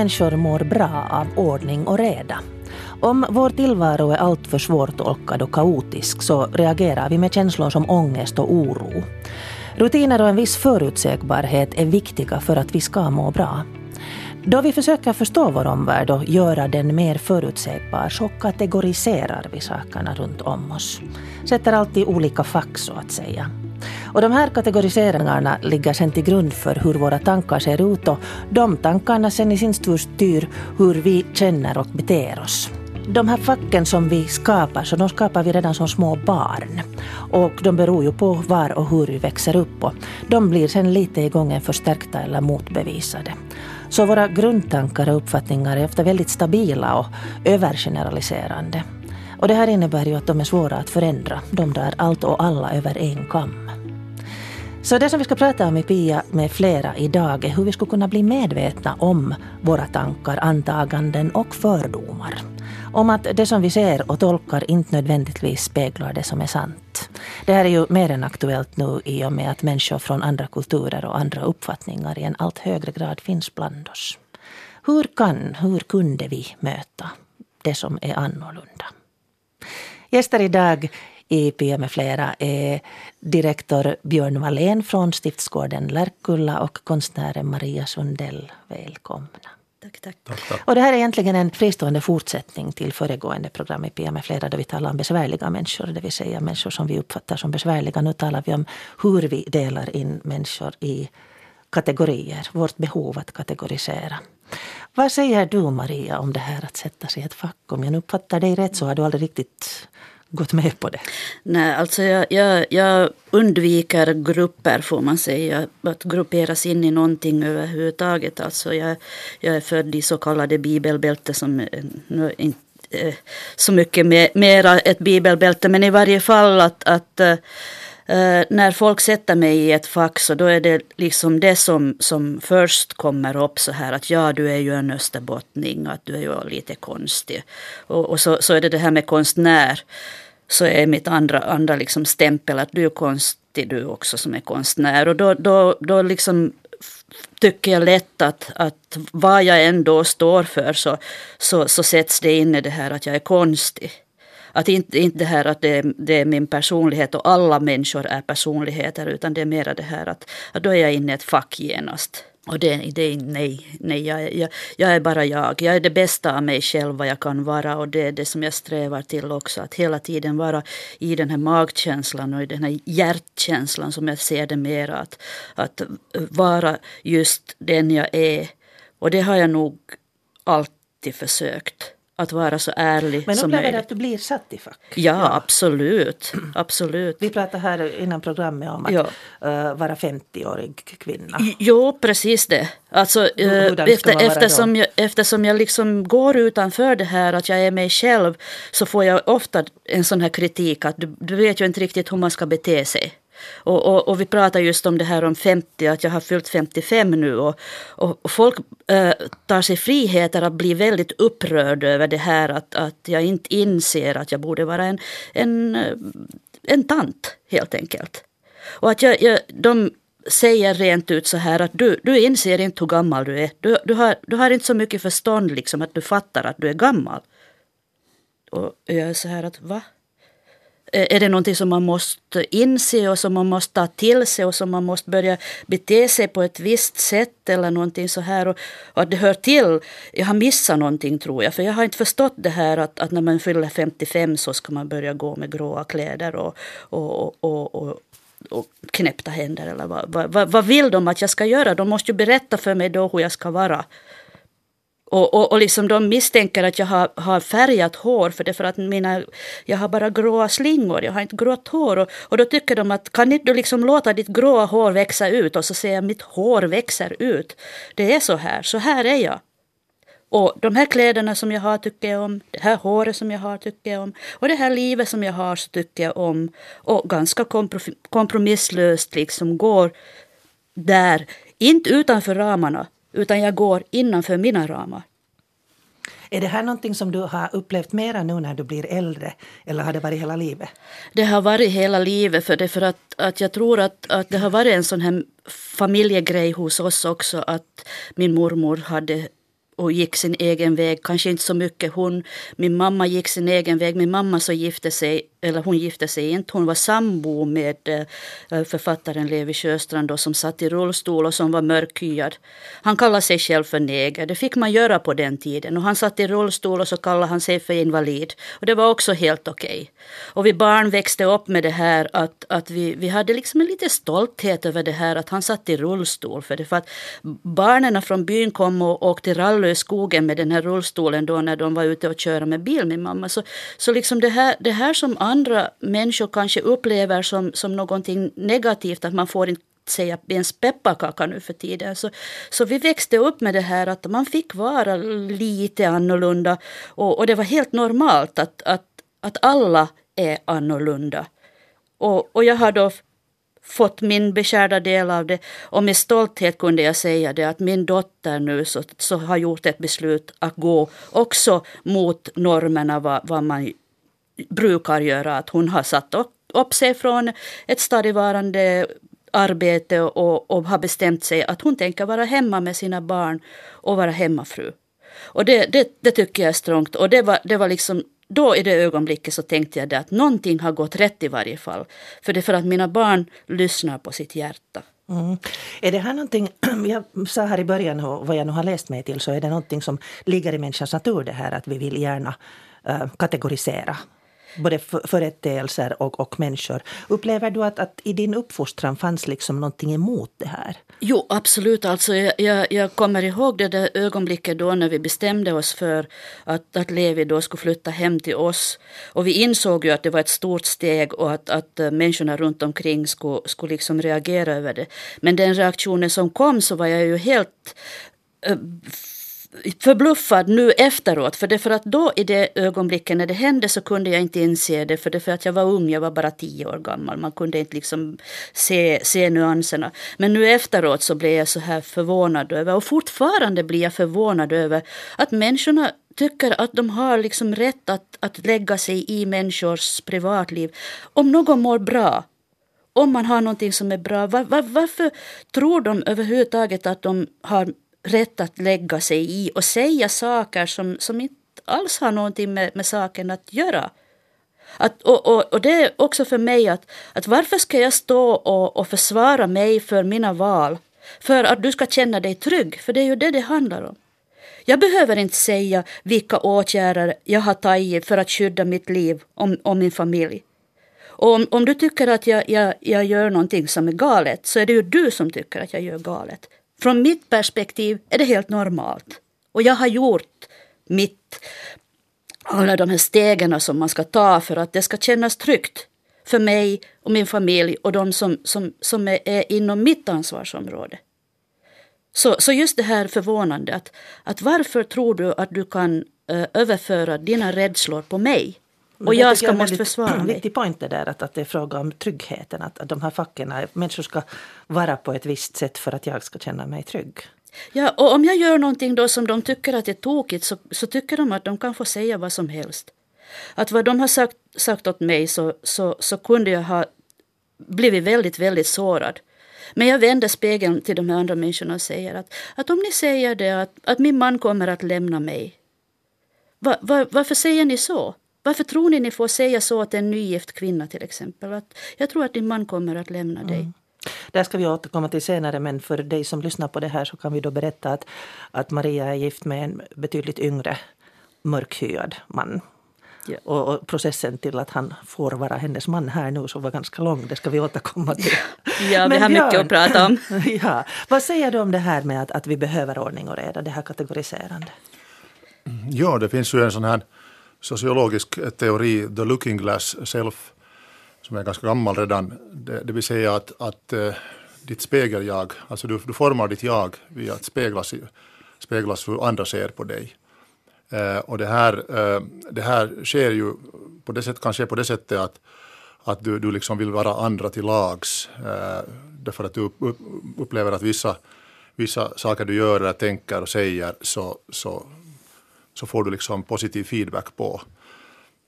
människor mår bra av ordning och reda. Om vår tillvaro är alltför svårtolkad och kaotisk så reagerar vi med känslor som ångest och oro. Rutiner och en viss förutsägbarhet är viktiga för att vi ska må bra. Då vi försöker förstå vår omvärld och göra den mer förutsägbar så kategoriserar vi sakerna runt om oss. Sätter alltid olika fack så att säga. Och de här kategoriseringarna ligger sen till grund för hur våra tankar ser ut och de tankarna sen i sin tur styr hur vi känner och beter oss. De här facken som vi skapar, så de skapar vi redan som små barn. Och de beror ju på var och hur vi växer upp och de blir sen lite i gången förstärkta eller motbevisade. Så våra grundtankar och uppfattningar är ofta väldigt stabila och övergeneraliserande. Och det här innebär ju att de är svåra att förändra. De drar allt och alla över en kam. Så det som vi ska prata om i PIA med flera idag är hur vi skulle kunna bli medvetna om våra tankar, antaganden och fördomar. Om att det som vi ser och tolkar inte nödvändigtvis speglar det som är sant. Det här är ju mer än aktuellt nu i och med att människor från andra kulturer och andra uppfattningar i en allt högre grad finns bland oss. Hur kan, hur kunde vi möta det som är annorlunda? Gäster idag i PIA med flera är direktor Björn Wallén från Stiftsgården Lärkulla och konstnären Maria Sundell. Välkomna. Tack, tack. tack, tack. Och det här är egentligen en fristående fortsättning till föregående program i PIA med flera där vi talar om besvärliga människor, det vill säga människor som vi uppfattar som besvärliga. Nu talar vi om hur vi delar in människor i kategorier, vårt behov att kategorisera. Vad säger du Maria om det här att sätta sig i ett fack? Om jag uppfattar dig rätt så har du aldrig riktigt gått med på det? Nej, alltså jag, jag, jag undviker grupper får man säga. Att grupperas in i någonting överhuvudtaget. Alltså jag, jag är född i så kallade bibelbälte som eh, nu inte eh, så mycket mera ett bibelbälte. Men i varje fall att, att eh, Uh, när folk sätter mig i ett fack så då är det liksom det som, som först kommer upp så här att ja du är ju en österbottning att du är ju lite konstig. Och, och så, så är det det här med konstnär. Så är mitt andra, andra liksom stämpel att du är konstig du också som är konstnär. Och då, då, då liksom tycker jag lätt att, att vad jag ändå står för så, så, så sätts det in i det här att jag är konstig. Att inte, inte det här att det, det, är min personlighet och alla människor är personligheter utan det är mera det här att, att då är jag inne i ett fack genast. Och det, det nej, nej jag, jag, jag, är bara jag. Jag är det bästa av mig själv vad jag kan vara och det är det som jag strävar till också. Att hela tiden vara i den här magkänslan och i den här hjärtkänslan som jag ser det mera. Att, att vara just den jag är. Och det har jag nog alltid försökt att vara så ärlig Men som möjligt. Men att du blir satt i fack? Ja, ja, absolut. absolut. Vi pratade här innan programmet om att ja. uh, vara 50-årig kvinna. Jo, precis det. Alltså, uh, efter, eftersom, jag, eftersom jag liksom går utanför det här att jag är mig själv så får jag ofta en sån här kritik att du, du vet ju inte riktigt hur man ska bete sig. Och, och, och, vi pratar just om det här om 50, att jag har fyllt 55 nu. Och, och folk äh, tar sig friheter att bli väldigt upprörd över det här att, att jag inte inser att jag borde vara en, en, eh, en tant helt enkelt. Och att jag, jag, de säger rent ut så här att du, du inser inte hur gammal du är. Du, du, har, du har inte så mycket förstånd liksom att du fattar att du är gammal. Och jag är så här att va? Eh, är det någonting som man måste inse och som man måste ta till sig och som man måste börja bete sig på ett visst sätt eller någonting så här. Och, och att det hör till. Jag har missat någonting tror jag. För jag har inte förstått det här att, att när man fyller 55 så ska man börja gå med gråa kläder och, och, och, och och knäppta händer eller vad, vad, vad vill de att jag ska göra? De måste ju berätta för mig då hur jag ska vara. Och, och, och liksom de misstänker att jag har, har färgat hår för det för att mina, jag har bara gråa slingor, jag har inte grått hår. Och, och då tycker de att kan inte du liksom låta ditt gråa hår växa ut? Och så säger jag mitt hår växer ut. Det är så här, så här är jag. Och de här kläderna som jag har tycker jag om, det här håret som jag har tycker jag om och det här livet som jag har så tycker jag om. Och ganska kompromisslöst liksom går där, inte utanför ramarna utan jag går innanför mina ramar. Är det här någonting som du har upplevt mera nu när du blir äldre eller har det varit hela livet? Det har varit hela livet för det för att, att jag tror att, att det har varit en sån här familjegrej hos oss också att min mormor hade och gick sin egen väg. Kanske inte så mycket hon. Min mamma gick sin egen väg. Min mamma så gifte sig eller hon gifte sig inte, hon var sambo med eh, författaren Levi Sjöstrand som satt i rullstol och som var mörkhyad. Han kallade sig själv för neger, det fick man göra på den tiden. Och han satt i rullstol och så kallade han sig för invalid. Och det var också helt okej. Okay. Och vi barn växte upp med det här att, att vi, vi hade liksom en liten stolthet över det här att han satt i rullstol. För det för att barnen från byn kom och åkte rally i skogen med den här rullstolen då när de var ute och körde med bil, min mamma. Så, så liksom det här, det här som andra människor kanske upplever som, som någonting negativt, att man får inte säga ens pepparkaka nu för tiden. Så, så vi växte upp med det här att man fick vara lite annorlunda och, och det var helt normalt att, att, att alla är annorlunda. Och, och jag har då fått min beskärda del av det och med stolthet kunde jag säga det att min dotter nu så, så har gjort ett beslut att gå också mot normerna vad, vad man brukar göra. Att hon har satt upp, upp sig från ett stadigvarande arbete och, och har bestämt sig att hon tänker vara hemma med sina barn och vara hemmafru. Och det, det, det tycker jag är strångt. Och det var, det var liksom då i det ögonblicket så tänkte jag det att någonting har gått rätt i varje fall. För det är för att mina barn lyssnar på sitt hjärta. Mm. Är det här någonting, jag sa här i början vad jag nu har läst mig till, så är det någonting som ligger i människans natur det här att vi vill gärna uh, kategorisera både företeelser och, och människor. Upplever du att, att i din uppfostran fanns liksom någonting emot det här? Jo, absolut. Alltså, jag, jag, kommer ihåg det där ögonblicket då när vi bestämde oss för att, att Levi då skulle flytta hem till oss. Och vi insåg ju att det var ett stort steg och att, att eh, människorna runt omkring skulle, skulle liksom reagera över det. Men den reaktionen som kom så var jag ju helt eh, förbluffad nu efteråt. För det för att då i det ögonblicket när det hände så kunde jag inte inse det. För det för att jag var ung, jag var bara tio år gammal. Man kunde inte liksom se, se nyanserna. Men nu efteråt så blev jag så här förvånad över och fortfarande blir jag förvånad över att människorna tycker att de har liksom rätt att, att lägga sig i människors privatliv. Om någon mår bra, om man har någonting som är bra, var, var, varför tror de överhuvudtaget att de har rätt att lägga sig i och säga saker som, som inte alls har någonting med, med saken att göra. Att, och, och, och, det är också för mig att, att varför ska jag stå och, och försvara mig för mina val? För att du ska känna dig trygg, för det är ju det det handlar om. Jag behöver inte säga vilka åtgärder jag har tagit för att skydda mitt liv och, och min familj. Och om, om du tycker att jag, jag, jag gör någonting som är galet så är det ju du som tycker att jag gör galet. Från mitt perspektiv är det helt normalt. Och jag har gjort mitt, alla de här stegen som man ska ta för att det ska kännas tryggt för mig och min familj och de som, som, som är, är inom mitt ansvarsområde. Så, så just det här förvånande att, att varför tror du att du kan uh, överföra dina rädslor på mig? Och jag ska måste försvara mig. viktig det där att, att det är fråga om tryggheten. Att, att de här facken, människor ska vara på ett visst sätt för att jag ska känna mig trygg. Ja, och om jag gör någonting då som de tycker att är tokigt så, så tycker de att de kan få säga vad som helst. Att vad de har sagt, sagt åt mig så, så, så kunde jag ha blivit väldigt, väldigt sårad. Men jag vänder spegeln till de här andra människorna och säger att, att om ni säger det att, att min man kommer att lämna mig. Va, va, varför säger ni så? Varför tror ni ni får säga så till en nygift kvinna till exempel? Att jag tror att din man kommer att lämna dig. Mm. Det ska vi återkomma till senare men för dig som lyssnar på det här så kan vi då berätta att, att Maria är gift med en betydligt yngre mörkhyad man. Ja. Och, och, processen till att han får vara hennes man här nu så var ganska lång. Det ska vi återkomma till. Ja, vi har Björn, mycket att prata om. ja, vad säger du om det här med att, att vi behöver ordning och reda, det här kategoriserande? Ja, det finns ju en sån här sociologisk teori, the looking glass self, som är ganska gammal redan. Det, det vill säga att, att eh, ditt spegeljag, alltså du, du formar ditt jag via att speglas, speglas hur andra ser på dig. Uh, och det här, uh, det här sker ju på det sätt, kan ske på det sättet att, att du, du liksom vill vara andra till lags. Uh, därför att du upplever att vissa, vissa saker du gör eller tänker och säger så, så så får du liksom positiv feedback på.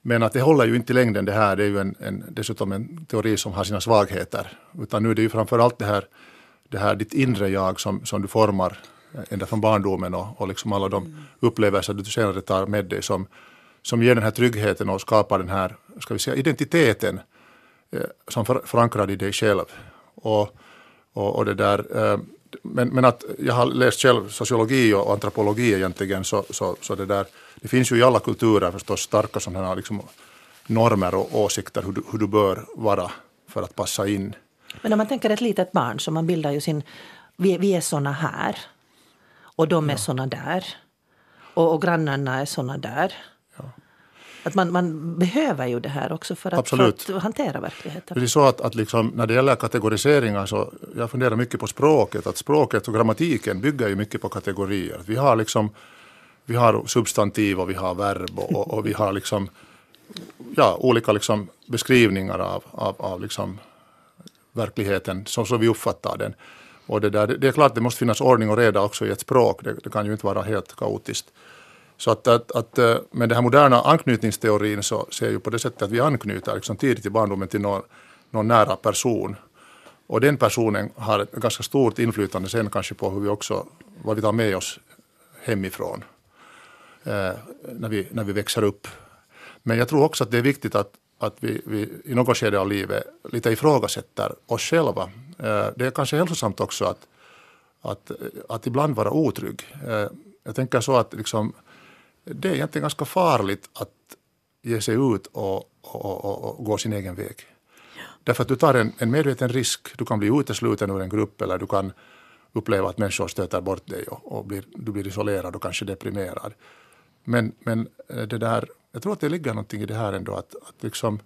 Men att det håller ju inte i längden det här, det är ju en, en, dessutom en teori som har sina svagheter. Utan nu är det ju framför allt det här, det här ditt inre jag som, som du formar ända från barndomen och, och liksom alla de upplevelser du senare tar med dig som, som ger den här tryggheten och skapar den här ska vi säga, identiteten eh, som för, förankrad i dig själv. Och, och, och det där, eh, men, men att jag har läst själv sociologi och antropologi egentligen så, så, så det där, det finns ju i alla kulturer förstås starka sådana här liksom normer och åsikter hur du, hur du bör vara för att passa in. Men om man tänker ett litet barn så man bildar ju sin, vi, vi är såna här och de är ja. såna där och, och grannarna är såna där. Att man, man behöver ju det här också för att, för att hantera verkligheten. Det är så att, att liksom, när det gäller kategoriseringar så jag funderar mycket på språket. Att språket och grammatiken bygger ju mycket på kategorier. Vi har liksom vi har substantiv och vi har verb och, och vi har liksom ja, olika liksom beskrivningar av, av, av liksom verkligheten så som vi uppfattar den. Och det, där, det är klart det måste finnas ordning och reda också i ett språk. Det, det kan ju inte vara helt kaotiskt. Så att, att, att eh, med den här moderna anknytningsteorin så ser jag på det sättet att vi anknyter liksom tidigt i barndomen till någon, någon nära person. Och den personen har ett ganska stort inflytande sen kanske på hur vi också, vad vi tar med oss hemifrån eh, när, vi, när vi växer upp. Men jag tror också att det är viktigt att, att vi, vi i något skede av livet lite ifrågasätter oss själva. Eh, det är kanske hälsosamt också att, att, att ibland vara otrygg. Eh, jag tänker så att liksom, det är egentligen ganska farligt att ge sig ut och, och, och, och gå sin egen väg. Därför att du tar en, en medveten risk. Du kan bli utesluten ur en grupp eller du kan uppleva att människor stöter bort dig och, och blir, du blir isolerad och kanske deprimerad. Men, men eh, det där, jag tror att det ligger någonting i det här ändå att, att, liksom,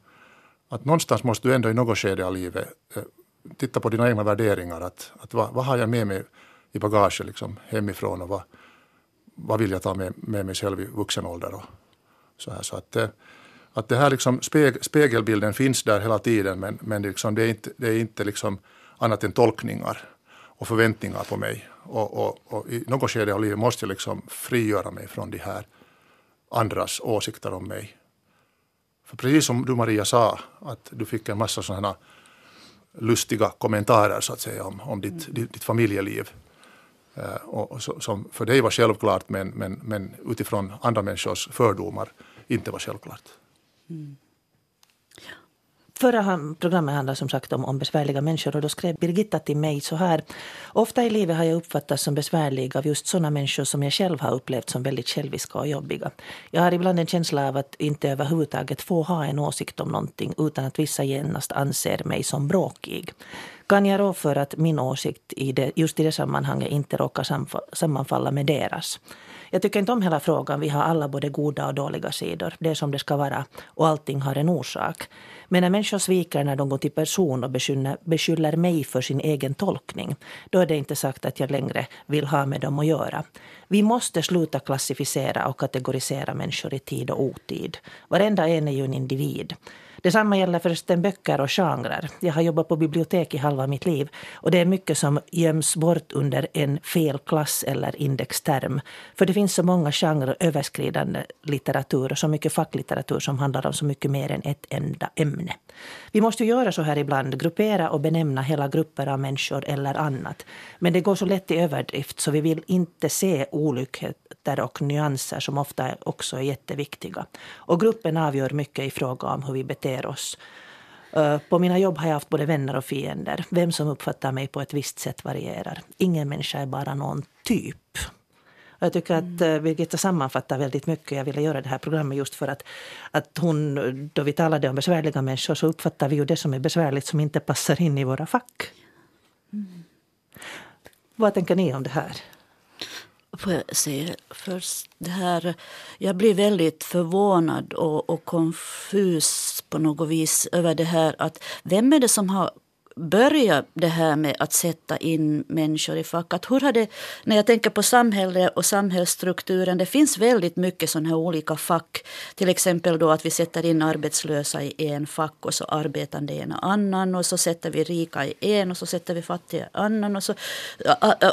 att någonstans måste du ändå i något skede av livet eh, titta på dina egna värderingar. Att, att vad, vad har jag med mig i bagaget liksom, hemifrån och vad, vad vill jag ta med, med mig själv i vuxen ålder. Och så här, så att, att det här liksom speg, spegelbilden finns där hela tiden men, men det, liksom, det är inte, det är inte liksom annat än tolkningar och förväntningar på mig. Och, och, och i något skede av livet måste jag liksom frigöra mig från de här andras åsikter om mig. För precis som du Maria sa, att du fick en massa sådana lustiga kommentarer så att säga om, om ditt, mm. ditt, familjeliv. Eh, och, som för dig var självklart men, men, men utifrån andra människors fördomar inte var självklart. Mm. Förra programmet handlade som sagt om, om besvärliga människor och då skrev Birgitta till mig så här. Ofta i livet har jag uppfattats som besvärlig av just sådana människor som jag själv har upplevt som väldigt själviska och jobbiga. Jag har ibland en känsla av att inte överhuvudtaget få ha en åsikt om någonting utan att vissa genast anser mig som bråkig. Kan jag rå för att min åsikt i det, just i det sammanhanget inte råkar sammanfalla med deras? Jag tycker inte om hela frågan. Vi har alla både goda och dåliga sidor. Det är som det ska vara och allting har en orsak. Men när människor sviker när de går till person och beskyller, beskyller mig för sin egen tolkning, då är det inte sagt att jag längre vill ha med dem att göra. Vi måste sluta klassificera och kategorisera människor i tid och otid. Varenda en är ju en individ. Detsamma gäller förresten böcker och genrer. Jag har jobbat på bibliotek i halva mitt liv och det är mycket som göms bort under en felklass eller indexterm. För det finns så många genrer överskridande litteratur och så mycket facklitteratur som handlar om så mycket mer än ett enda ämne. Vi måste göra så här ibland, gruppera och benämna hela grupper av människor eller annat. Men det går så lätt i överdrift så vi vill inte se olikheter och nyanser som ofta också är jätteviktiga. Och gruppen avgör mycket i fråga om hur vi beter oss. Eh, på mina jobb har jag haft både vänner och fiender. Vem som uppfattar mig på ett visst sätt varierar. Ingen människa är bara någon typ. Jag tycker att eh, Birgitta sammanfattar väldigt mycket. Jag ville göra det här programmet just för att, att hon, då vi talade om besvärliga människor så uppfattar vi ju det som är besvärligt som inte passar in i våra fack. Mm. Vad tänker ni om det här? Får jag säga först det här. Jag blir väldigt förvånad och, och konfus på något vis över det här att vem är det som har börja det här med att sätta in människor i fack. Att hur har det, när jag tänker på samhället och samhällsstrukturen, det finns väldigt mycket sådana här olika fack. Till exempel då att vi sätter in arbetslösa i en fack och så arbetande i en annan och så sätter vi rika i en och så sätter vi fattiga i annan. Och så,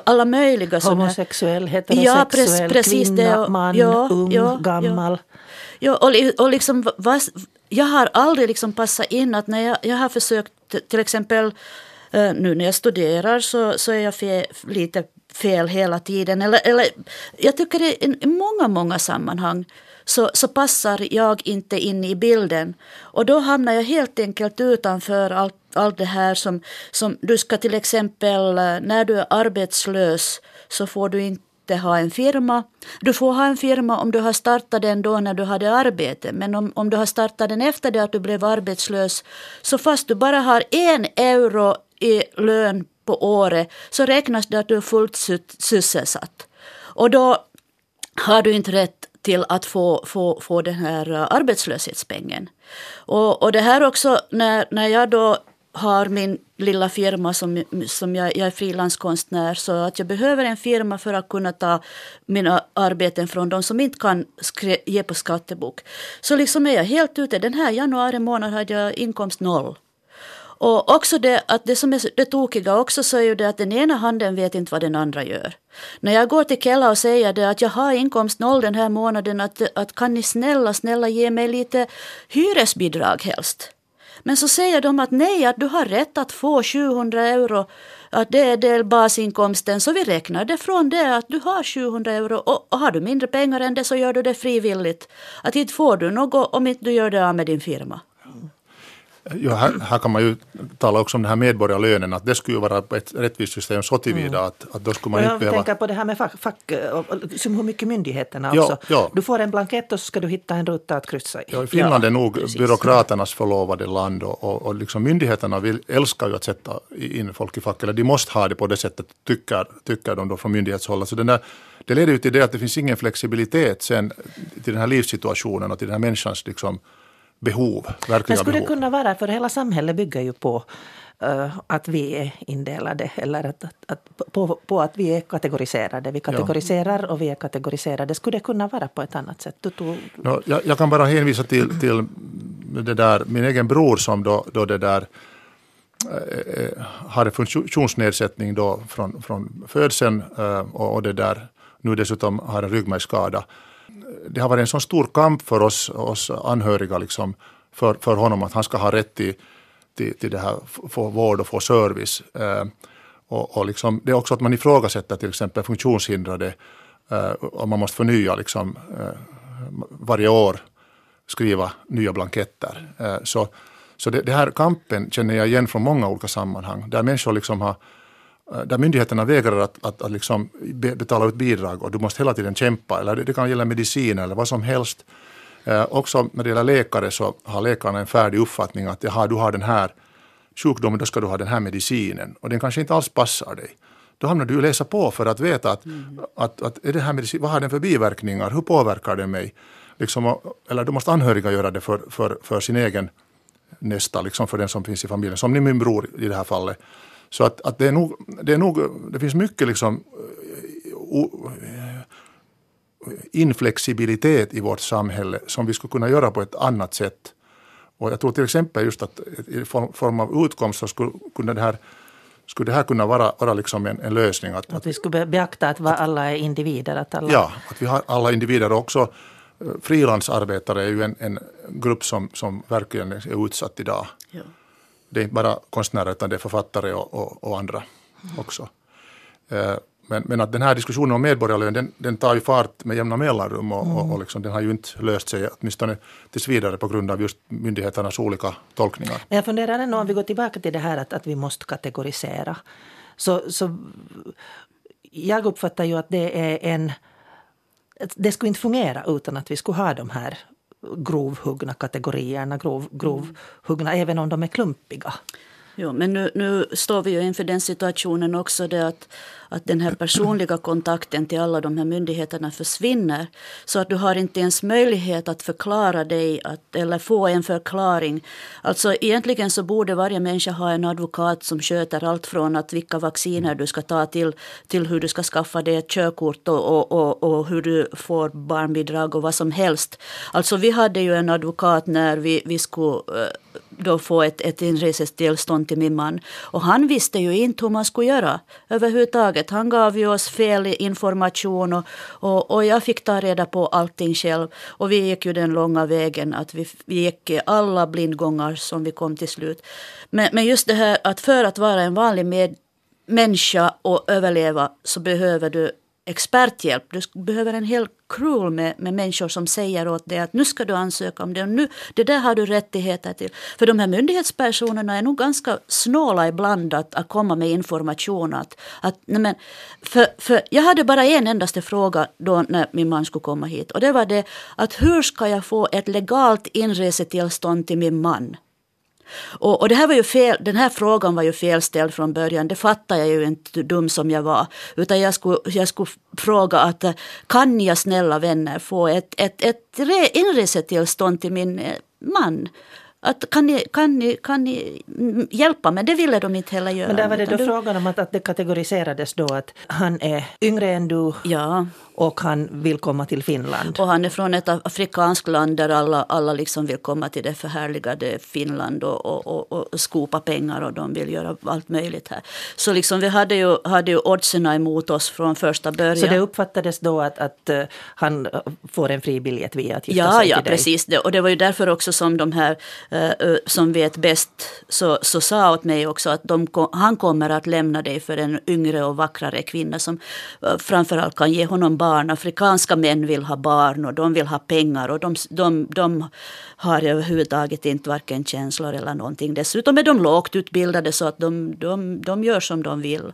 alla möjliga sådana Homosexuell, heterosexuell, ja, precis, kvinna, det, man, ja, ung, ja, gammal. Ja, och, och liksom, jag har aldrig liksom passat in att när jag, jag har försökt till exempel eh, nu när jag studerar så, så är jag fe, lite fel hela tiden. Eller, eller, jag tycker i, i många, många sammanhang så, så passar jag inte in i bilden. Och då hamnar jag helt enkelt utanför allt, allt det här som, som du ska till exempel, eh, när du är arbetslös så får du inte ha en firma. Du får ha en firma om du har startat den då när du hade arbete. Men om, om du har startat den efter det att du blev arbetslös så fast du bara har en euro i lön på året så räknas det att du är fullt sysselsatt. Och då har du inte rätt till att få, få, få den här eh, arbetslöshetspengen. Och, och det här också när, när jag då har min lilla firma som, som jag, jag är frilanskonstnär så att jag behöver en firma för att kunna ta mina arbeten från de som inte kan skre, ge på skattebok. Så liksom är jag helt ute. Den här januari månad hade jag inkomst noll. Och också det, att det som är det tokiga också så är ju det att den ena handen vet inte vad den andra gör. När jag går till Kella och säger det att jag har inkomst noll den här månaden, att, att kan ni snälla, snälla ge mig lite hyresbidrag helst. Men så säger de att nej, att du har rätt att få 700 euro, att det är del basinkomsten, så vi räknar det från det att du har 700 euro och, och har du mindre pengar än det så gör du det frivilligt. Att inte får du något om inte du gör det av med din firma. Ja, här, här, kan man ju tala också om den här medborgarlönen, att det skulle vara ett rättvist system så tillvida mm. att, att då skulle man jag inte behöva... tänker på det här med fack, fack som hur mycket myndigheterna också. Ja, ja. Du får en blankett och så ska du hitta en ruta att kryssa i. Ja, Finland ja, är nog precis. byråkraternas förlovade land och, och, och liksom myndigheterna vill, älskar ju att sätta in folk i fack, eller de måste ha det på det sättet, tycker, tycker de då från myndighetshåll. Så den där, det leder ju till det att det finns ingen flexibilitet sen till den här livssituationen och till den här människans liksom, behov. Verkliga Men skulle behov. det kunna vara, för hela samhället bygger ju på uh, att vi är indelade eller att, att, att, på, på, att vi är kategoriserade. Vi kategoriserar och vi är kategoriserade. Skulle det kunna vara på ett annat sätt? Du tog... no, jag, jag, kan bara hänvisa till, till det där, min egen bror som då, då det där eh, hade funktionsnedsättning då från, från födseln eh, och, och det där nu dessutom har en ryggmärgsskada det har varit en sån stor kamp för oss, oss anhöriga liksom, för, för honom att han ska ha rätt till, till, till det här, få vård och få service. Eh, och, och liksom, det är också att man ifrågasätter till exempel funktionshindrade eh, och man måste förnya liksom, eh, varje år skriva nya blanketter. Eh, så så det, det, här kampen känner jag igen från många olika sammanhang där människor liksom har där myndigheterna vägrar att, att, att liksom betala ut bidrag och du måste hela tiden kämpa. Eller det, kan gälla medicin eller vad som helst. Eh, också när det gäller läkare så har läkarna en färdig uppfattning att jaha, du har den här sjukdomen, då ska du ha den här medicinen. Och den kanske inte alls passar dig. Då hamnar du läsa på för att veta att, mm. att, att är det här medicin, vad har den för biverkningar, hur påverkar den mig? Liksom, eller då måste anhöriga göra det för, för, för sin egen nästa, liksom för den som finns i familjen. Som min bror i det här fallet. Så att, att det, är nog, det är nog, det finns mycket liksom o, inflexibilitet i vårt samhälle som vi skulle kunna göra på ett annat sätt. Och jag tror till exempel just att i form av utkomst så skulle, kunna det här, skulle det här kunna vara, vara liksom en, en lösning. Att, att, vi skulle beakta att, att alla är individer? Att alla... Ja, att vi har alla individer också eh, frilansarbetare är ju en, en grupp som, som verkligen är utsatt idag. Ja det är inte bara konstnärer utan det är författare och, och, och andra också. Eh, men, men, att den här diskussionen om medborgarlön den, den tar ju fart med jämna mellanrum och, mm. och, och liksom, den har ju inte löst sig åtminstone tills vidare på grund av just myndigheternas olika tolkningar. Men jag funderar ändå om vi går tillbaka till det här att, att vi måste kategorisera. Så, så jag uppfattar ju att det är en det skulle inte fungera utan att vi skulle ha de här grovhuggna kategorierna, grov, grovhuggna, mm. även om de är klumpiga. Jo, men nu, nu står vi ju inför den situationen också det att, att den här personliga kontakten till alla de här myndigheterna försvinner. Så att du har inte ens möjlighet att förklara dig att, eller få en förklaring. Alltså egentligen så borde varje människa ha en advokat som sköter allt från att vilka vacciner du ska ta till, till hur du ska skaffa dig ett körkort och, och, och, och hur du får barnbidrag och vad som helst. Alltså vi hade ju en advokat när vi, vi skulle eh, då få ett, ett inresetillstånd till min man. Och han visste ju inte hur man skulle göra överhuvudtaget. Han gav ju oss fel information och, och, och jag fick ta reda på allting själv. Och vi gick ju den långa vägen att vi, vi gick alla blindgångar som vi kom till slut. Men, men just det här att för att vara en vanlig med, människa och överleva så behöver du experthjälp. Du behöver en hel crew med, med människor som säger åt dig att nu ska du ansöka om det och nu, det där har du rättigheter till. För de här myndighetspersonerna är nog ganska snåla ibland att, att komma med information. Att, att, nej men, för, för jag hade bara en endaste fråga då när min man skulle komma hit och det var det att hur ska jag få ett legalt inresetillstånd till min man? Och, och, det här var ju fel, den här frågan var ju felställd från början. Det fattar jag ju inte, dum som jag var. Utan jag skulle, jag skulle fråga att eh, kan jag snälla vänner få ett, ett, ett inresetillstånd till min eh, man? Att kan, ni, kan, ni, kan ni hjälpa mig? Det ville de inte heller göra. Men där var det då du... frågan om att, att det kategoriserades då att han är yngre än du ja. och han vill komma till Finland. Och han är från ett afrikanskt land där alla, alla liksom vill komma till det förhärligade Finland och, och, och, och skopa pengar och de vill göra allt möjligt här. Så liksom vi hade ju, hade ju oddsen emot oss från första början. Så det uppfattades då att, att uh, han får en fri biljett via att gifta ja, sig ja, till dig? Precis. Och det var ju därför också som de här som vet bäst så, så sa åt mig också att de, han kommer att lämna dig för en yngre och vackrare kvinna som uh, framförallt kan ge honom barn. Afrikanska män vill ha barn och de vill ha pengar och de, de, de har överhuvudtaget inte varken känslor eller någonting. Dessutom är de lågt utbildade så att de, de, de gör som de vill.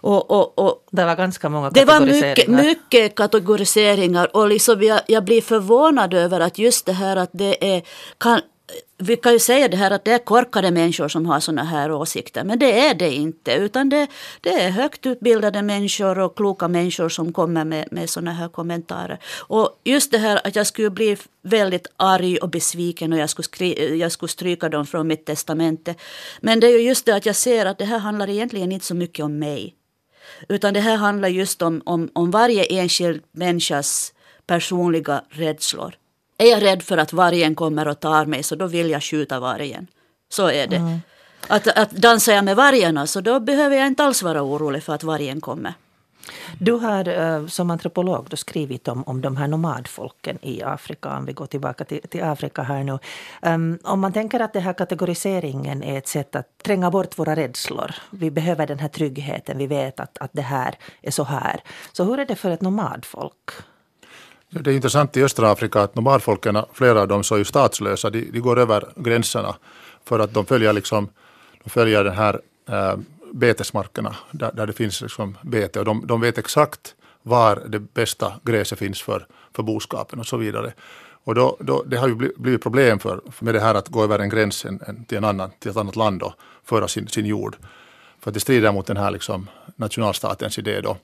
Och, och, och, det var ganska många kategoriseringar. Det var mycket, mycket kategoriseringar och liksom jag, jag blir förvånad över att just det här att det är kan, vi kan ju säga det här att det är korkade människor som har sådana här åsikter. Men det är det inte. Utan det, det är högt utbildade människor och kloka människor som kommer med, med sådana här kommentarer. Och just det här att jag skulle bli väldigt arg och besviken och jag skulle, skri, jag skulle stryka dem från mitt testamente. Men det är ju just det att jag ser att det här handlar egentligen inte så mycket om mig. Utan det här handlar just om, om, om varje enskild människas personliga rädslor. Är jag rädd för att vargen kommer och tar mig så då vill jag skjuta vargen. Så är det. Mm. Att, att dansar jag med vargarna så då behöver jag inte alls vara orolig för att vargen kommer. Du har eh, som antropolog då skrivit om, om de här nomadfolken i Afrika, om vi går tillbaka till, till Afrika här nu. Um, om man tänker att den här kategoriseringen är ett sätt att tränga bort våra rädslor. Vi behöver den här tryggheten, vi vet att, att det här är så här. Så hur är det för ett nomadfolk? Det är intressant i östra Afrika att nomadfolken, flera av dem så är ju statslösa. De, de går över gränserna för att de följer, liksom, de följer den här äh, betesmarkerna där, där det finns liksom bete och de, de vet exakt var det bästa gräset finns för, för boskapen och så vidare. Och då, då, det har ju blivit problem för, med det här att gå över en gräns en, en, till, en annan, till ett annat land och föra sin, sin jord. För att det strider mot den här liksom nationalstatens idé då.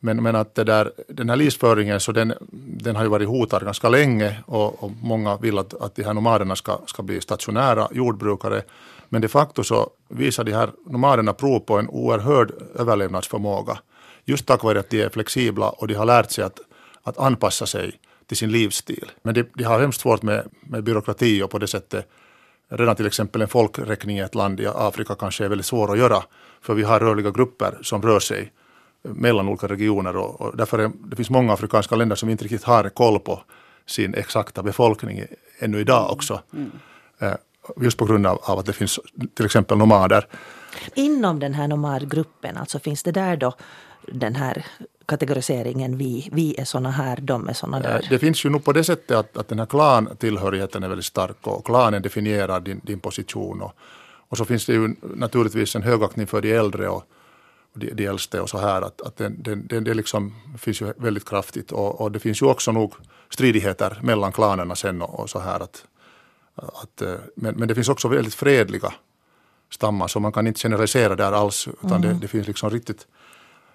Men, men att det där, den här livsföringen så den, den har ju varit hotad ganska länge och, och många vill att, att de här nomaderna ska, ska bli stationära jordbrukare. Men de facto så visar de här nomaderna prov på en oerhörd överlevnadsförmåga. Just tack vare att de är flexibla och de har lärt sig att, att anpassa sig till sin livsstil. Men de, de har hemskt svårt med, med byråkrati och på det sättet redan till exempel en folkräkning i ett land i Afrika kanske är väldigt svår att göra. För vi har rörliga grupper som rör sig mellan olika regioner och, och därför är, det finns många afrikanska länder som inte riktigt har koll på sin exakta befolkning ännu idag också. Mm. Eh, just på grund av, av, att det finns till exempel nomader. Inom den här nomadgruppen, alltså finns det där då den här kategoriseringen vi, vi är såna här, de är såna där? Eh, det finns ju nog på det sättet att, att den här klantillhörigheten är väldigt stark och klanen definierar din, din position. Och, och så finns det ju naturligtvis en högaktning för de äldre och, de, de äldste och så här. Att, att den, den, den, det liksom finns ju väldigt kraftigt och, och, det finns ju också nog stridigheter mellan klanerna sen och, och så här. Att, att, eh, men, men det finns också väldigt fredliga stammar så man kan inte generalisera där alls utan mm. det, det, finns liksom riktigt,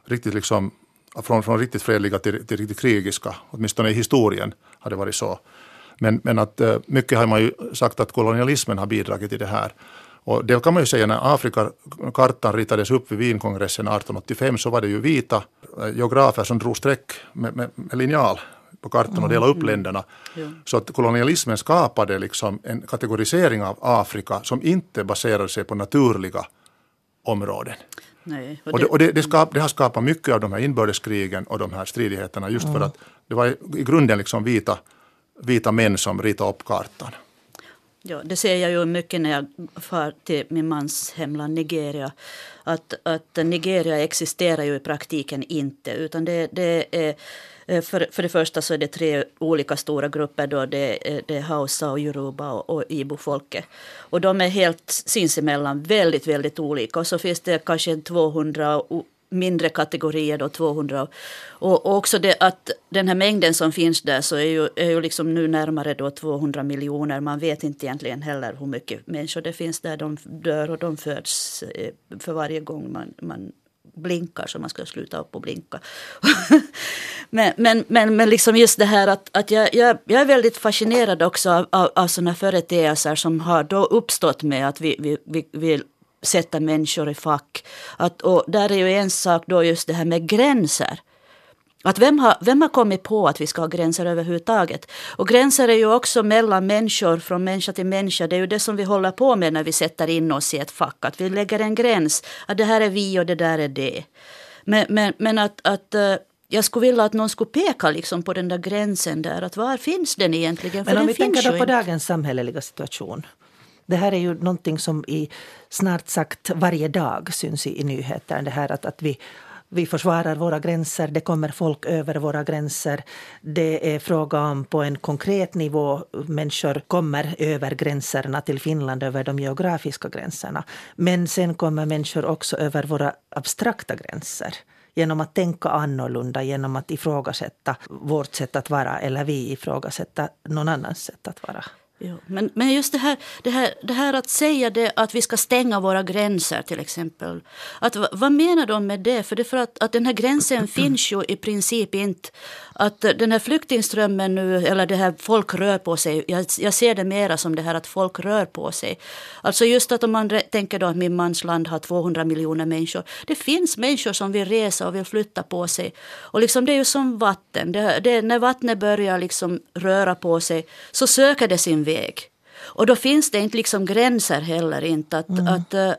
riktigt liksom från, från riktigt fredliga till, till riktigt krigiska, åtminstone i historien har det varit så. Men, men att eh, mycket har man ju sagt att kolonialismen har bidragit till det här. Och det kan man ju säga när Afrikakartan ritades upp vid Wienkongressen 1885 så var det ju vita eh, geografer som drog streck med, med, med linjal på kartan och mm. delade upp länderna. Mm. Så att kolonialismen skapade liksom en kategorisering av Afrika som inte baserade sig på naturliga områden. Nej, och det, och det, det, skap, det, har skapat mycket av de här inbördeskrigen och de här stridigheterna just mm. för att det var i grunden liksom vita, vita män som ritade upp kartan. Ja, det ser jag ju mycket när jag far till min mans hemland Nigeria. Att, att Nigeria existerar ju i praktiken inte. Utan det, det är, eh, för, för det första så är det tre olika stora grupper. Då. Det, eh, det är Hausa, och Yoruba och, och Ibo-folket. Och de är helt sinsemellan väldigt, väldigt olika. Och så finns det kanske 200 mindre kategorier, då 200. Och, och, också det att den här mängden som finns där så är ju, är ju liksom nu närmare då 200 miljoner. Man vet inte egentligen heller hur mycket människor det finns där. De dör och de föds eh, för varje gång man, man blinkar så man ska sluta upp och blinka. men, men, men, men liksom just det här att, att jag, jag, jag är väldigt fascinerad också av, av, av sådana företeelser som har då uppstått med att vi, vi, vi, vi sätta människor i fack. Att, och där är ju en sak då just det här med gränser. Att vem, har, vem har kommit på att vi ska ha gränser överhuvudtaget? Och gränser är ju också mellan människor, från människa till människa. Det är ju det som vi håller på med när vi sätter in oss i ett fack. Att vi lägger en gräns. Att det här är vi och det där är det. Men, men, men att, att eh, jag skulle vilja att någon skulle peka liksom på den där gränsen där. Att var finns den egentligen? För men om vi tänker då på dagens samhälleliga situation. Det här är ju någonting som i snart sagt varje dag syns i, i nyheterna. Det här att, att vi vi försvarar våra gränser, det kommer folk över våra gränser. Det är fråga om på en konkret nivå, människor kommer över gränserna till Finland, över de geografiska gränserna. Men sen kommer människor också över våra abstrakta gränser genom att tänka annorlunda, genom att ifrågasätta vårt sätt att vara eller vi ifrågasätta någon annans sätt att vara. Jo, men, men just det här, det, här, det här att säga det att vi ska stänga våra gränser till exempel. Att, vad menar de med det? För, det för att, att den här gränsen finns ju i princip inte. Att den här flyktingströmmen nu, eller det här folk rör på sig. Jag, jag ser det mera som det här att folk rör på sig. Alltså just att om man tänker då att min mans land har 200 miljoner människor. Det finns människor som vill resa och vill flytta på sig. Och liksom det är ju som vatten. Det, det, när vattnet börjar liksom röra på sig så söker det sin väg. Och då finns det inte liksom gränser heller. Inte att, mm. att, eh,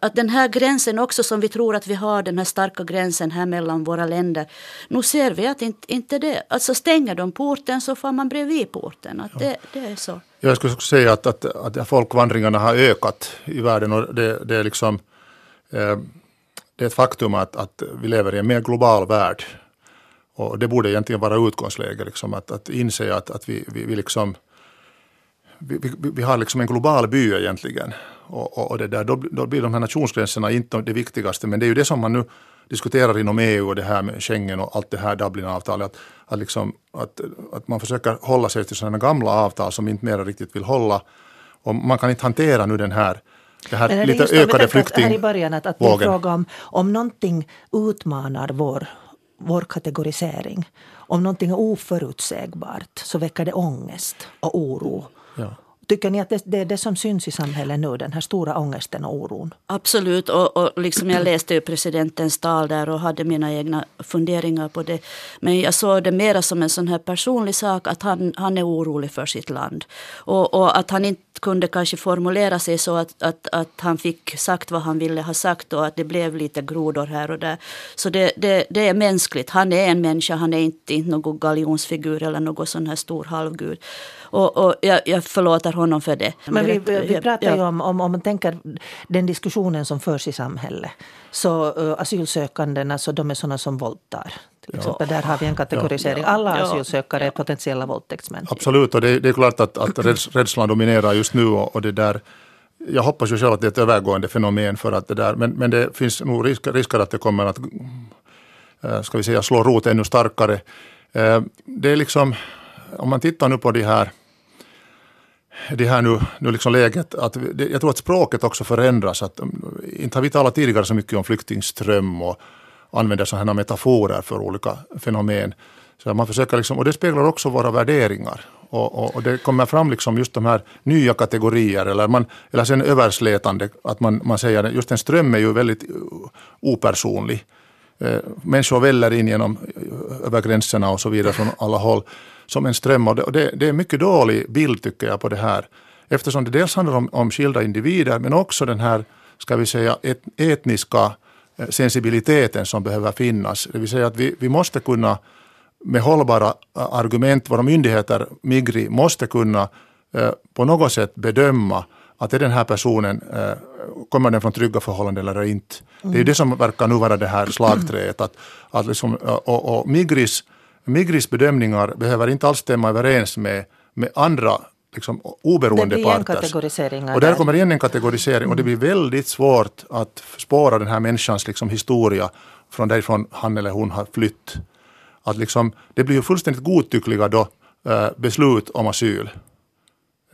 att den här gränsen också som vi tror att vi har, den här starka gränsen här mellan våra länder. Nu ser vi att inte, inte det, alltså stänger de porten så får man bredvid porten. Att det, det är så. Jag skulle säga att, att, att folkvandringarna har ökat i världen och det, det är liksom eh, det är ett faktum att, att vi lever i en mer global värld. Och det borde egentligen vara utgångsläge, liksom, att, att inse att, att vi, vi, vi liksom vi, vi, vi, har liksom en global by egentligen. Och, och, och det där, då, då, blir de här nationsgränserna inte det viktigaste. Men det är ju det som man nu diskuterar inom EU och det här med Schengen och allt det här Dublinavtalet. Att, att, liksom, att, att man försöker hålla sig till sådana gamla avtal som inte mer riktigt vill hålla. Och man kan inte hantera nu den här det här det lite just, ökade flyktingvågen. Här i början att, att det är fråga om, om någonting utmanar vår, vår kategorisering. Om någonting är oförutsägbart så väcker det ångest och oro. Ja. Tycker ni att det, det, är det som syns i samhället nu, den här stora ångesten och oron? Absolut, och, och liksom jag läste ju presidentens tal där och hade mina egna funderingar på det. Men jag såg det mera som en sån här personlig sak, att han, han är orolig för sitt land. Och, och att han inte kunde kanske formulera sig så att, att, att han fick sagt vad han ville ha sagt och att det blev lite grodor här och där. Så det, det, det är mänskligt. Han är en människa, han är inte, inte någon galjonsfigur eller någon sån här stor halvgud. Och, och jag, jag förlåter honom för det. Men vi, vi pratar ju om, om, om man tänker den diskussionen som förs i samhället. Så uh, asylsökandena, alltså, de är sådana som våldtar. Till exempel, ja. Där har vi en kategorisering. Alla asylsökare är potentiella våldtäktsmän. Absolut, och det, det är klart att, att rädslan dominerar just nu. Och, och det där jag hoppas ju själv att det är ett övergående fenomen för att det där, men, men det finns nog risker, risker att det kommer att äh, ska vi säga, slå rot ännu starkare. Äh, det är liksom, om man tittar nu på de här det här nu, nu liksom läget, att det, jag tror att språket också förändras. Att, um, inte har vi talat tidigare så mycket om flyktingström och använder sådana metaforer för olika fenomen. Så man försöker liksom, och det speglar också våra värderingar. Och, och, och, det kommer fram liksom just de här nya kategorier, eller, man, eller sen överslätande, att man, man säger att just en ström är ju väldigt uh, opersonlig. Eh, människor väller in genom, uh, över gränserna och så vidare från alla håll som en ström. Och det, det är en mycket dålig bild tycker jag på det här. Eftersom det dels handlar om, om skilda individer men också den här, ska vi säga, et, etniska eh, sensibiliteten som behöver finnas. Det vill säga att vi, vi måste kunna med hållbara argument, våra myndigheter, Migri, måste kunna eh, på något sätt bedöma att är den här personen, eh, kommer den från trygga förhållanden eller inte? Mm. Det är ju det som verkar nu vara det här slagträet. Att, att liksom, och, och Migris, Migris bedömningar behöver inte alls stämma överens med, med andra liksom, oberoende parters. Och där kommer igen en kategorisering mm. och det blir väldigt svårt att spåra den här människans liksom, historia från därifrån han eller hon har flytt. Att liksom, det blir ju fullständigt godtyckliga då, eh, beslut om asyl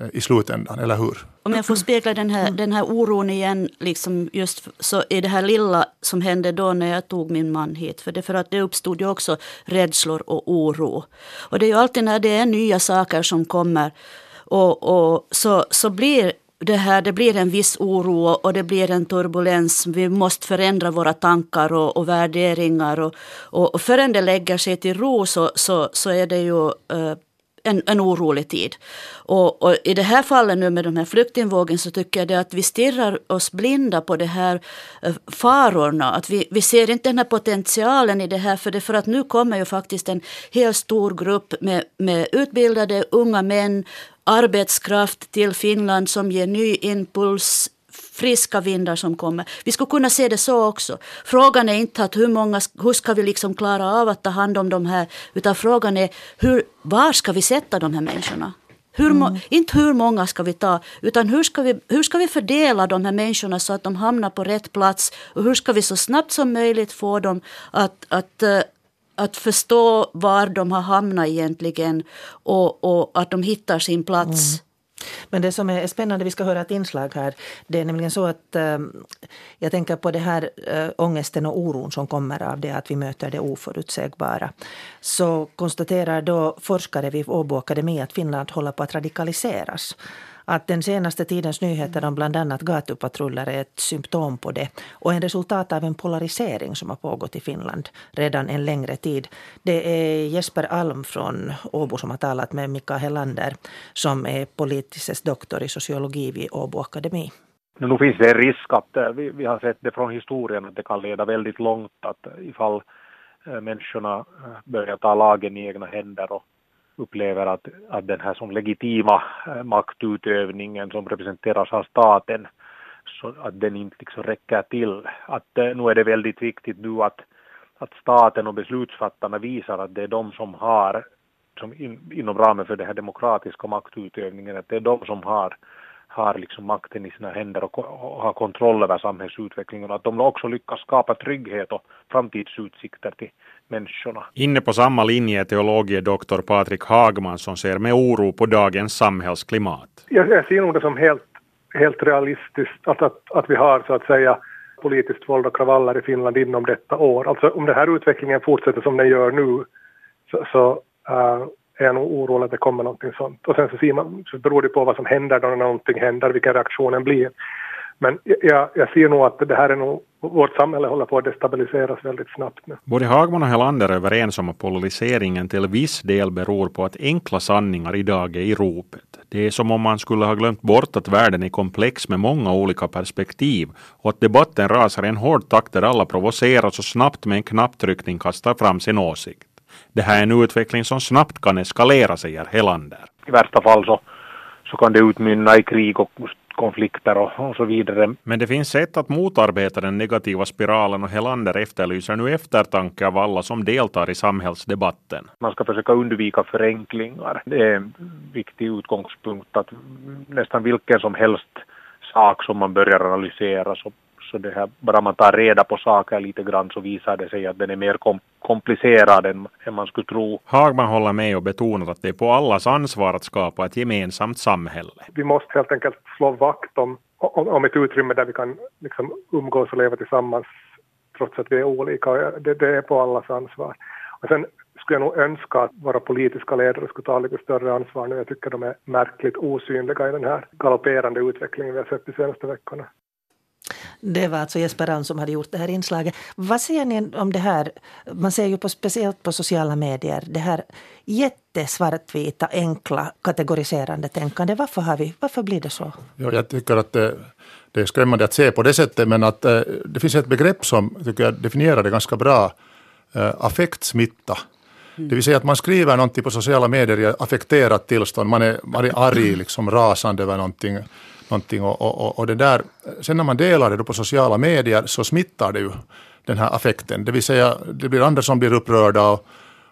Eh, i slutändan, eller hur? Om jag får spegla den här, den här oron igen, liksom just så är det här lilla som hände då när jag tog min man hit. För det, för att det uppstod ju också rädslor och oro. Och det är ju alltid när det är nya saker som kommer och, och så, så blir det här, det blir en viss oro och det blir en turbulens. Vi måste förändra våra tankar och, och värderingar. Och, och, och förrän det lägger sig till ro så, så, så är det ju uh, en, en orolig tid. Och, och, i det här fallet nu med de här flyktingvågen så tycker jag det att vi stirrar oss blinda på de här eh, farorna. Att vi, vi ser inte den här potentialen i det här för, det, för att nu kommer ju faktiskt en hel stor grupp med, med utbildade unga män arbetskraft till Finland som ger ny impuls friska vindar som kommer. Vi skulle kunna se det så också. Frågan är inte att hur, många, hur ska vi liksom klara av att ta hand om de här, utan frågan är hur, var ska vi sätta de här människorna? Hur, mm. Inte hur många ska vi ta, utan hur ska, vi, hur ska vi fördela de här människorna så att de hamnar på rätt plats? Och hur ska vi så snabbt som möjligt få dem att, att eh, att förstå var de har hamnat egentligen och, och att de hittar sin plats. Mm. Men det som är spännande, vi ska höra ett inslag här, det är nämligen så att äh, jag tänker på det här äh, ångesten och oron som kommer av det att vi möter det oförutsägbara. Så konstaterar då forskare vid Åbo Akademi att Finland håller på att radikaliseras att den senaste tidens nyheter om bland annat gatupatruller är ett symptom på det och en resultat av en polarisering som har pågått i Finland redan en längre tid. Det är Jesper Alm från Åbo som har talat med Mika Helander som är politisk doktor i sociologi vid Åbo Akademi. Nu finns det en risk att eh, vi, vi har sett det från historien att det kan leda väldigt långt att eh, ifall eh, människorna börjar ta lagen i egna händer och upplever att, att den här som legitima eh, maktutövningen som representeras av staten, så att den inte liksom räcker till. Att eh, nu är det väldigt viktigt nu att, att staten och beslutsfattarna visar att det är de som har, som in, inom ramen för den här demokratiska maktutövningen, att det är de som har har liksom makten i sina händer och, och har kontroll över samhällsutvecklingen och att de också lyckas skapa trygghet och framtidsutsikter till människorna. Inne på samma linje är teologiedoktor Patrik Hagman som ser med oro på dagens samhällsklimat. Jag, jag ser nog det som helt, helt realistiskt att, att, att vi har så att säga politiskt våld och kravaller i Finland inom detta år. Alltså om den här utvecklingen fortsätter som den gör nu så, så uh, är jag nog orolig att det kommer någonting sånt. Och sen så, ser man, så beror det på vad som händer då när någonting händer, vilken reaktionen blir. Men jag, jag ser nog att det här är nog, vårt samhälle håller på att destabiliseras väldigt snabbt nu. Både Hagman och Helander är överens om att polariseringen till viss del beror på att enkla sanningar idag är i ropet. Det är som om man skulle ha glömt bort att världen är komplex med många olika perspektiv och att debatten rasar i en hård takt där alla provoceras och snabbt med en knapptryckning kastar fram sin åsikt. Det här är en utveckling som snabbt kan eskalera, säger Helander. I värsta fall så, så kan det utmynna i krig och konflikter och, och, så vidare. Men det finns sätt att motarbeta den negativa spiralen och Helander efterlyser nu eftertanke av alla som deltar i samhällsdebatten. Man ska försöka undvika förenklingar. Det är en viktig utgångspunkt att nästan vilken som helst sak som man börjar analysera så så det här, bara man tar reda på saker lite grann så visar det sig att den är mer kom komplicerad än, än man skulle tro. Hagman håller med och betonar att det är på allas ansvar att skapa ett gemensamt samhälle. Vi måste helt enkelt slå vakt om, om, om ett utrymme där vi kan liksom umgås och leva tillsammans trots att vi är olika. Det, det är på allas ansvar. Och sen skulle jag nog önska att våra politiska ledare skulle ta lite större ansvar nu. Jag tycker de är märkligt osynliga i den här galopperande utvecklingen vi har sett de senaste veckorna. Det var alltså Jesper Rand som hade gjort det här inslaget. Vad säger ni om det här? Man ser ju på, speciellt på sociala medier det här jättesvartvita, enkla, kategoriserande tänkande. Varför, har vi, varför blir det så? Ja, jag tycker att det, det är skrämmande att se på det sättet, men att eh, det finns ett begrepp som tycker jag definierar det ganska bra. Eh, affektsmitta. Mm. Det vill säga att man skriver någonting på sociala medier i affekterat tillstånd. Man är, man är arg, liksom rasande över någonting. någonting och, och, och det där. Sen när man delar det på sociala medier så smittar det ju den här affekten. Det vill säga det blir andra som blir upprörda och,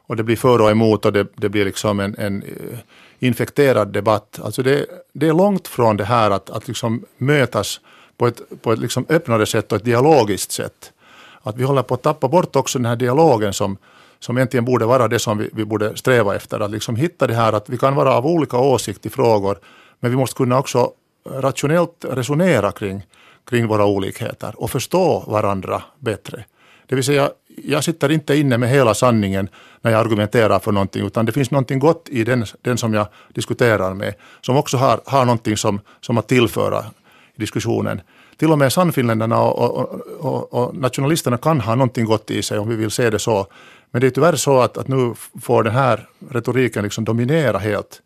och det blir för och emot och det, det blir liksom en, en eh, infekterad debatt. Alltså det, det är långt från det här att, att liksom mötas på ett, på ett liksom öppnare sätt och ett dialogiskt sätt. Att vi håller på att tappa bort också den här dialogen som, som egentligen borde vara det som vi, vi borde sträva efter. Att liksom hitta det här att vi kan vara av olika åsikt i frågor men vi måste kunna också rationellt resonera kring, kring våra olikheter och förstå varandra bättre. Det vill säga, jag sitter inte inne med hela sanningen när jag argumenterar för någonting, utan det finns någonting gott i den, den som jag diskuterar med, som också har, har någonting som, som att tillföra i diskussionen. Till och med sannfinländarna och, och, och, och, nationalisterna kan ha någonting gott i sig, om vi vill se det så. Men det är tyvärr så att, att nu får den här retoriken liksom dominera helt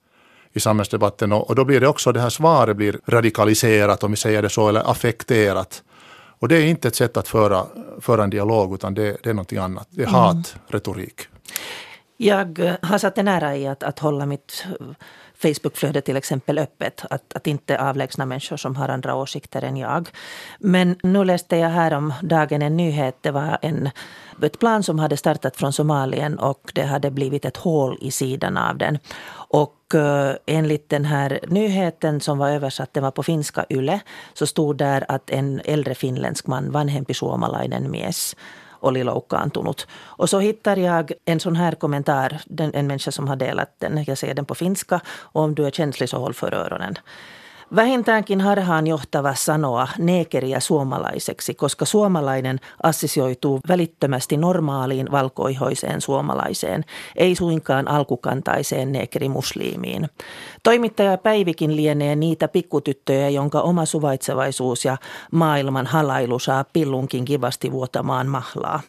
i samhällsdebatten och, och då blir det också det här svaret blir radikaliserat, om vi säger det så, eller affekterat. Och det är inte ett sätt att föra, föra en dialog, utan det, det är någonting annat. Det är mm. hatretorik. Jag har satt en ära i att, att hålla mitt Facebookflöde till exempel öppet. Att, att inte avlägsna människor som har andra åsikter än jag. Men nu läste jag här om dagen en nyhet. Det var en, ett plan som hade startat från Somalien och det hade blivit ett hål i sidan av den. Och eh, enligt den här nyheten som var översatt, den var på finska YLE, så stod där att en äldre finländsk man, vanhempi suomalainen mies, oli loukkaantunut. Och så hittar jag en sån här kommentar, en människa som har delat den. Jag ser den på finska. Och om du är känslig så håll för öronen. Vähintäänkin harhaan johtava sanoa neekeriä suomalaiseksi, koska suomalainen assisioituu välittömästi normaaliin valkoihoiseen suomalaiseen, ei suinkaan alkukantaiseen neekerimusliimiin. Toimittaja Päivikin lienee niitä pikkutyttöjä, jonka oma suvaitsevaisuus ja maailman halailu saa pillunkin kivasti vuotamaan mahlaa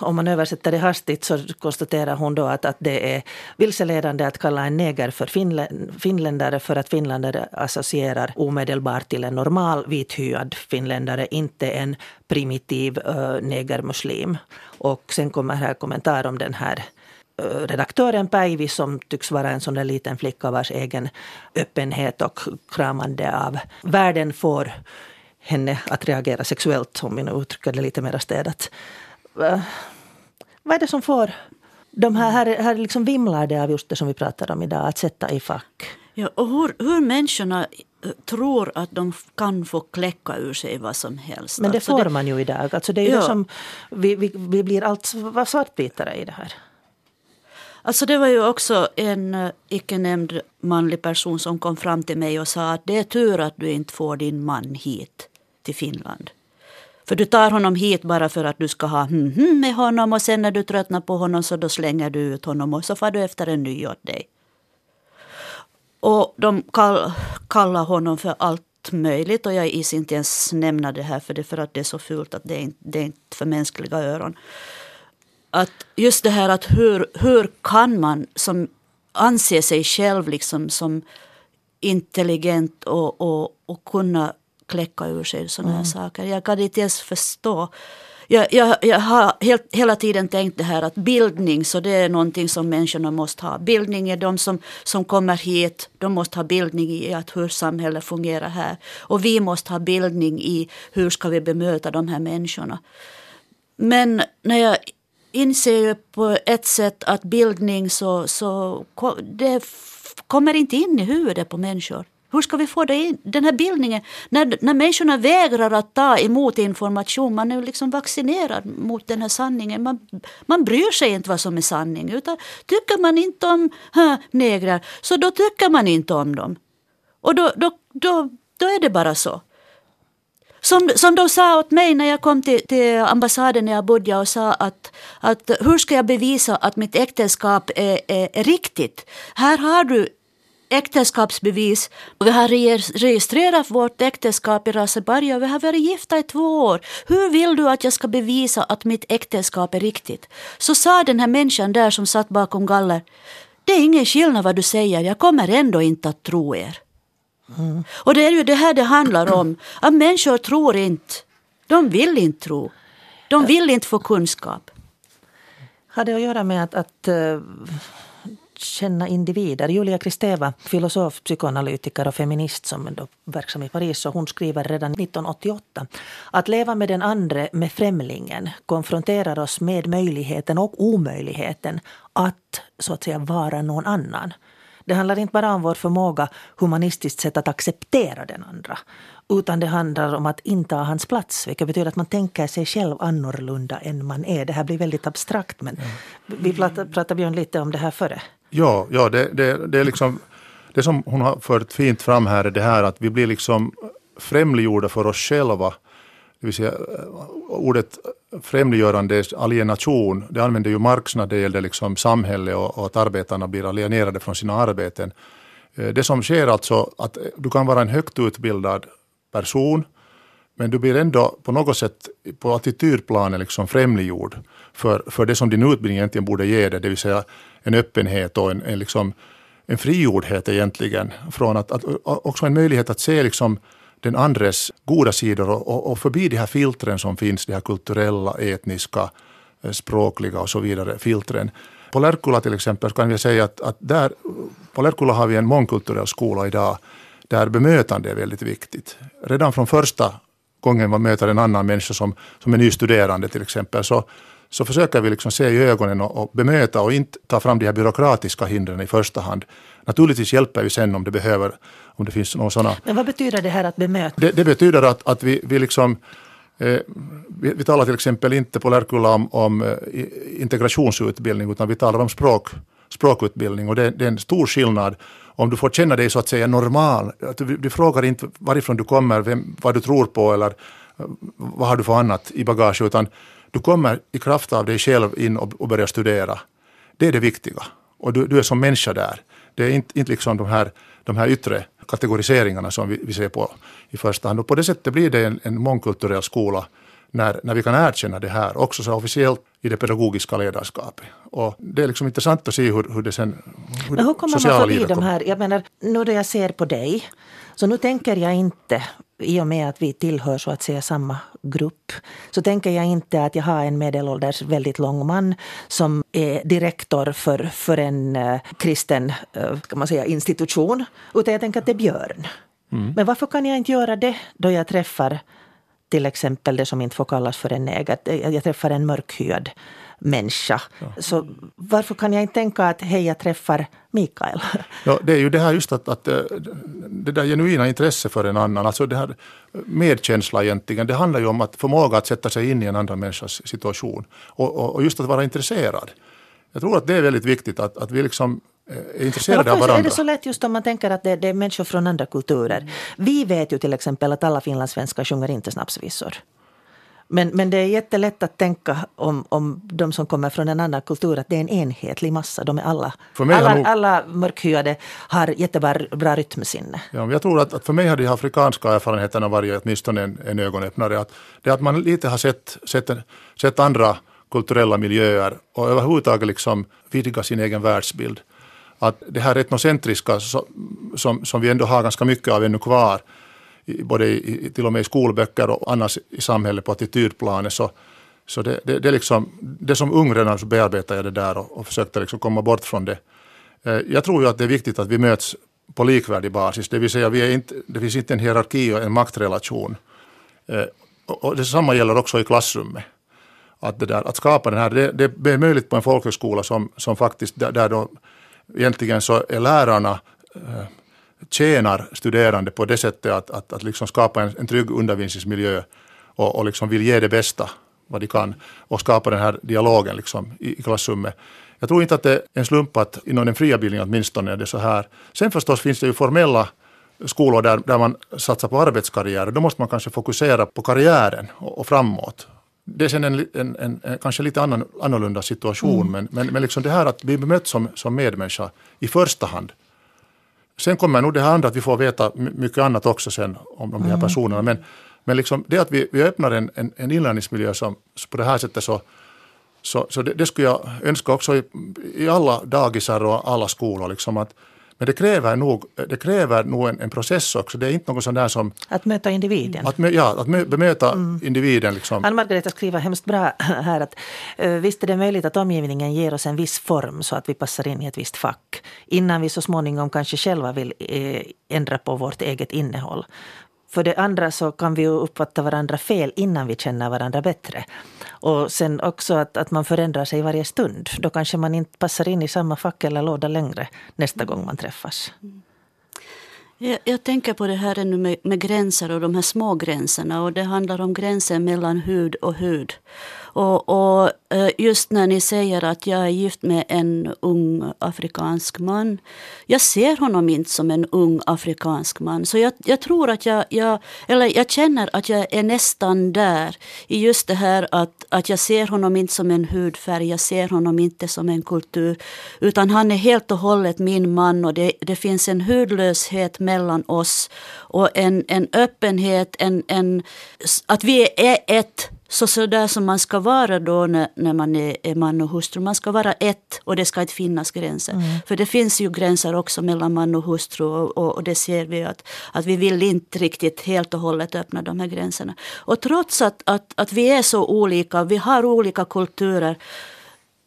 om man översätter det hastigt så konstaterar hon då att, att det är vilseledande att kalla en neger för finländare för att finländare associerar omedelbart till en normal vithyad finländare, inte en primitiv uh, negermuslim. Och sen kommer här kommentar om den här redaktören Päivi som tycks vara en sån där liten flicka vars egen öppenhet och kramande av världen får henne att reagera sexuellt, om vi nu uttrycker det lite mer städat. Eh, vad är det som får de här, här, här liksom vimlar det av just det som vi pratar om idag, att sätta i fack. Ja, och hur, hur människorna eh, tror att de kan få kläcka ur sig vad som helst. Men det alltså får det, man ju idag. Alltså det är ja. det som, vi, vi, vi blir allt svartvitare i det här. Alltså det var ju också en uh, icke nämnd manlig person som kom fram till mig och sa att det är tur att du inte får din man hit till Finland. För du tar honom hit bara för att du ska ha hm, hm med honom och sen när du tröttnar på honom så då slänger du ut honom och så får du efter en ny åt dig. Och de kall, kallar honom för allt möjligt och jag is inte ens nämna det här för det för att det är så fult att det är inte, det är inte för mänskliga öron. Att just det här att hur, hur kan man som anser sig själv liksom som intelligent och, och, och kunna kläcka ur sig sådana mm. här saker. Jag kan inte ens förstå. Jag, jag, jag har helt, hela tiden tänkt det här att bildning, så det är någonting som människorna måste ha. Bildning är de som, som kommer hit, de måste ha bildning i att hur samhället fungerar här. Och vi måste ha bildning i hur ska vi bemöta de här människorna. Men när jag inser ju på ett sätt att bildning så, så det kommer inte in i huvudet på människor. Hur ska vi få det in, den här bildningen? När, när människorna vägrar att ta emot information, man är liksom vaccinerad mot den här sanningen. Man, man bryr sig inte vad som är sanning. Utan tycker man inte om negrer, så då tycker man inte om dem. Och då, då, då, då är det bara så. Som, som de sa åt mig när jag kom till, till ambassaden i Abuja och sa att, att hur ska jag bevisa att mitt äktenskap är, är, är riktigt? Här har du äktenskapsbevis. Vi har registrerat vårt äktenskap i Raseberg och vi har varit gifta i två år. Hur vill du att jag ska bevisa att mitt äktenskap är riktigt? Så sa den här människan där som satt bakom galler. Det är ingen skillnad vad du säger, jag kommer ändå inte att tro er. Mm. Och det är ju det här det handlar om. Att människor tror inte. De vill inte tro. De vill inte få kunskap. har det att göra med att, att uh, känna individer. Julia Kristeva, filosof, psykoanalytiker och feminist som är verksam i Paris, och hon skriver redan 1988 att leva med den andre, med främlingen, konfronterar oss med möjligheten och omöjligheten att så att säga vara någon annan. Det handlar inte bara om vår förmåga humanistiskt sett att acceptera den andra utan det handlar om att inta hans plats, vilket betyder att man tänker sig själv annorlunda än man är. Det här blir väldigt abstrakt, men ja. vi pratade, pratade Björn lite om det här före. Ja, ja det, det, det är liksom det som hon har fört fint fram här är det här att vi blir liksom främliggjorda för oss själva. Det vill säga eh, ordet främliggörande, alienation, det använder ju Marx när det gäller liksom samhälle och, och att arbetarna blir alienerade från sina arbeten. Eh, det som sker alltså att eh, du kan vara en högt utbildad person men du blir ändå på något sätt på attitydplanet liksom främliggjord för, för det som din utbildning egentligen borde ge dig, det vill säga en öppenhet och en, en, liksom, en frigjordhet egentligen. Från att, att, också en möjlighet att se liksom den andres goda sidor och, och, och förbi de här filtren som finns, de här kulturella, etniska, eh, språkliga och så vidare filtren. På Lärkula till exempel kan vi säga att, att där, på Lärkula har vi en mångkulturell skola idag där bemötande är väldigt viktigt. Redan från första gången man möter en annan människa som, som är nystuderande till exempel så, så försöker vi liksom se i ögonen och, och bemöta och inte ta fram de här byråkratiska hindren i första hand. Naturligtvis hjälper vi sen om det behöver, om det finns någon sådana. Men vad betyder det här att bemöta? Det, det betyder att, att vi, vi liksom eh, vi, vi, talar till exempel inte på Lärkulla om, om eh, integrationsutbildning utan vi talar om språk, språkutbildning och det, det är en stor skillnad om du får känna dig så att säga normal. Att du, du frågar inte varifrån du kommer, vem, vad du tror på eller eh, vad har du för annat i bagage utan du kommer i kraft av dig själv in och, och börjar studera. Det är det viktiga. Och du, du är som människa där. Det är inte, inte liksom de här, de här yttre kategoriseringarna som vi, vi ser på i första hand. Och på det sättet blir det en, en mångkulturell skola när, när vi kan erkänna det här också så officiellt i det pedagogiska ledarskapet. Och det är liksom intressant att se hur, hur det sen hur Men hur kommer man förbi de här, jag menar nu då jag ser på dig, så nu tänker jag inte i och med att vi tillhör så att säga samma grupp, så tänker jag inte att jag har en medelålders väldigt lång man som är direktor för, för en uh, kristen uh, kan man säga, institution, utan jag tänker att det är Björn. Mm. Men varför kan jag inte göra det då jag träffar till exempel det som inte får kallas för en neger. Jag träffar en mörkhyad människa. Ja. Så varför kan jag inte tänka att hej, jag träffar Mikael? Ja, det är ju det här just att, att eh, det där genuina intresse för en annan, alltså det här medkänsla egentligen, det handlar ju om att förmåga att sätta sig in i en annan människas situation och, och, och just att vara intresserad. Jag tror att det är väldigt viktigt att, att vi liksom är intresserade av varandra. är det så lätt just om man tänker att det, det är människor från andra kulturer? Vi vet ju till exempel att alla finlandssvenskar sjunger inte snapsvisor. Men, men det är jättelätt att tänka om, om de som kommer från en annan kultur att det är en enhetlig massa. De är alla, alla, nog... alla mörkhyade har jättebra bra rytmsinne. Ja, jag tror att, att för mig har de afrikanska erfarenheterna varit åtminstone en, en ögonöppnare. Att, det att man lite har sett, sett, sett andra kulturella miljöer och överhuvudtaget liksom vidga sin egen världsbild att det här etnocentriska som, som vi ändå har ganska mycket av ännu kvar, både i, till och med i skolböcker och annars i samhället på attitydplanet, så, så det, det, det, liksom, det som ung redan så bearbetade jag det där och, och försökte liksom komma bort från det. Eh, jag tror ju att det är viktigt att vi möts på likvärdig basis, det vill säga vi är inte, det finns inte en hierarki och en maktrelation. Eh, och detsamma gäller också i klassrummet. Att, det där, att skapa den här, det, det är möjligt på en folkhögskola som, som faktiskt, där, där då egentligen så är lärarna eh, tjänar studerande på det sättet att, att, att liksom skapa en, en trygg undervisningsmiljö och, och liksom vill ge det bästa vad de kan och skapa den här dialogen liksom i, i klassrummet. Jag tror inte att det är en slump att inom den fria bildningen åtminstone är det så här. Sen förstås finns det ju formella skolor där, där man satsar på arbetskarriär. Då måste man kanske fokusera på karriären och, och framåt det är sen en, en, en, en, kanske lite annan, annorlunda situation, mm. men, men, men liksom det här att bli bemött som, som medmänniska i första hand. Sen kommer nog det här andra att vi får veta mycket annat också sen om, om de här mm. personerna. Men, men liksom det att vi, vi öppnar en, en, en inlärningsmiljö som, på det här sättet så, så, så det, det, skulle jag önska också i, i alla dagisar och alla skolor. Liksom att Men det kräver nog, det kräver nog en, en process också. Det är inte något sånt där som... Att möta individen. Att, ja, att bemöta mm. individen. Liksom. Ann-Margareta skriver hemskt bra här att uh, visst är det möjligt att omgivningen ger oss en viss form så att vi passar in i ett visst fack. Innan vi så småningom kanske själva vill uh, ändra på vårt eget innehåll. För det andra så kan vi uppfatta varandra fel innan vi känner varandra bättre. Och sen också att, att man förändrar sig varje stund. Då kanske man inte passar in i samma fack eller låda längre nästa gång man träffas. Jag, jag tänker på det här med, med gränser och de här små gränserna. Och det handlar om gränsen mellan hud och hud. Och, och, eh, just när ni säger att jag är gift med en ung afrikansk man. Jag ser honom inte som en ung afrikansk man. Så jag, jag tror att jag, jag, eller jag känner att jag är nästan där. I just det här att, att jag ser honom inte som en hudfärg. Jag ser honom inte som en kultur. Utan han är helt och hållet min man. Och det, det finns en hudlöshet mellan oss. Och en, en öppenhet, en, en, att vi är ett så, så där som man ska vara då när, när man är, är, man och hustru. Man ska vara ett och det ska inte finnas gränser. Mm. För det finns ju gränser också mellan man och hustru och, och, och, det ser vi att, att vi vill inte riktigt helt och hållet öppna de här gränserna. Och trots att, att, att vi är så olika, vi har olika kulturer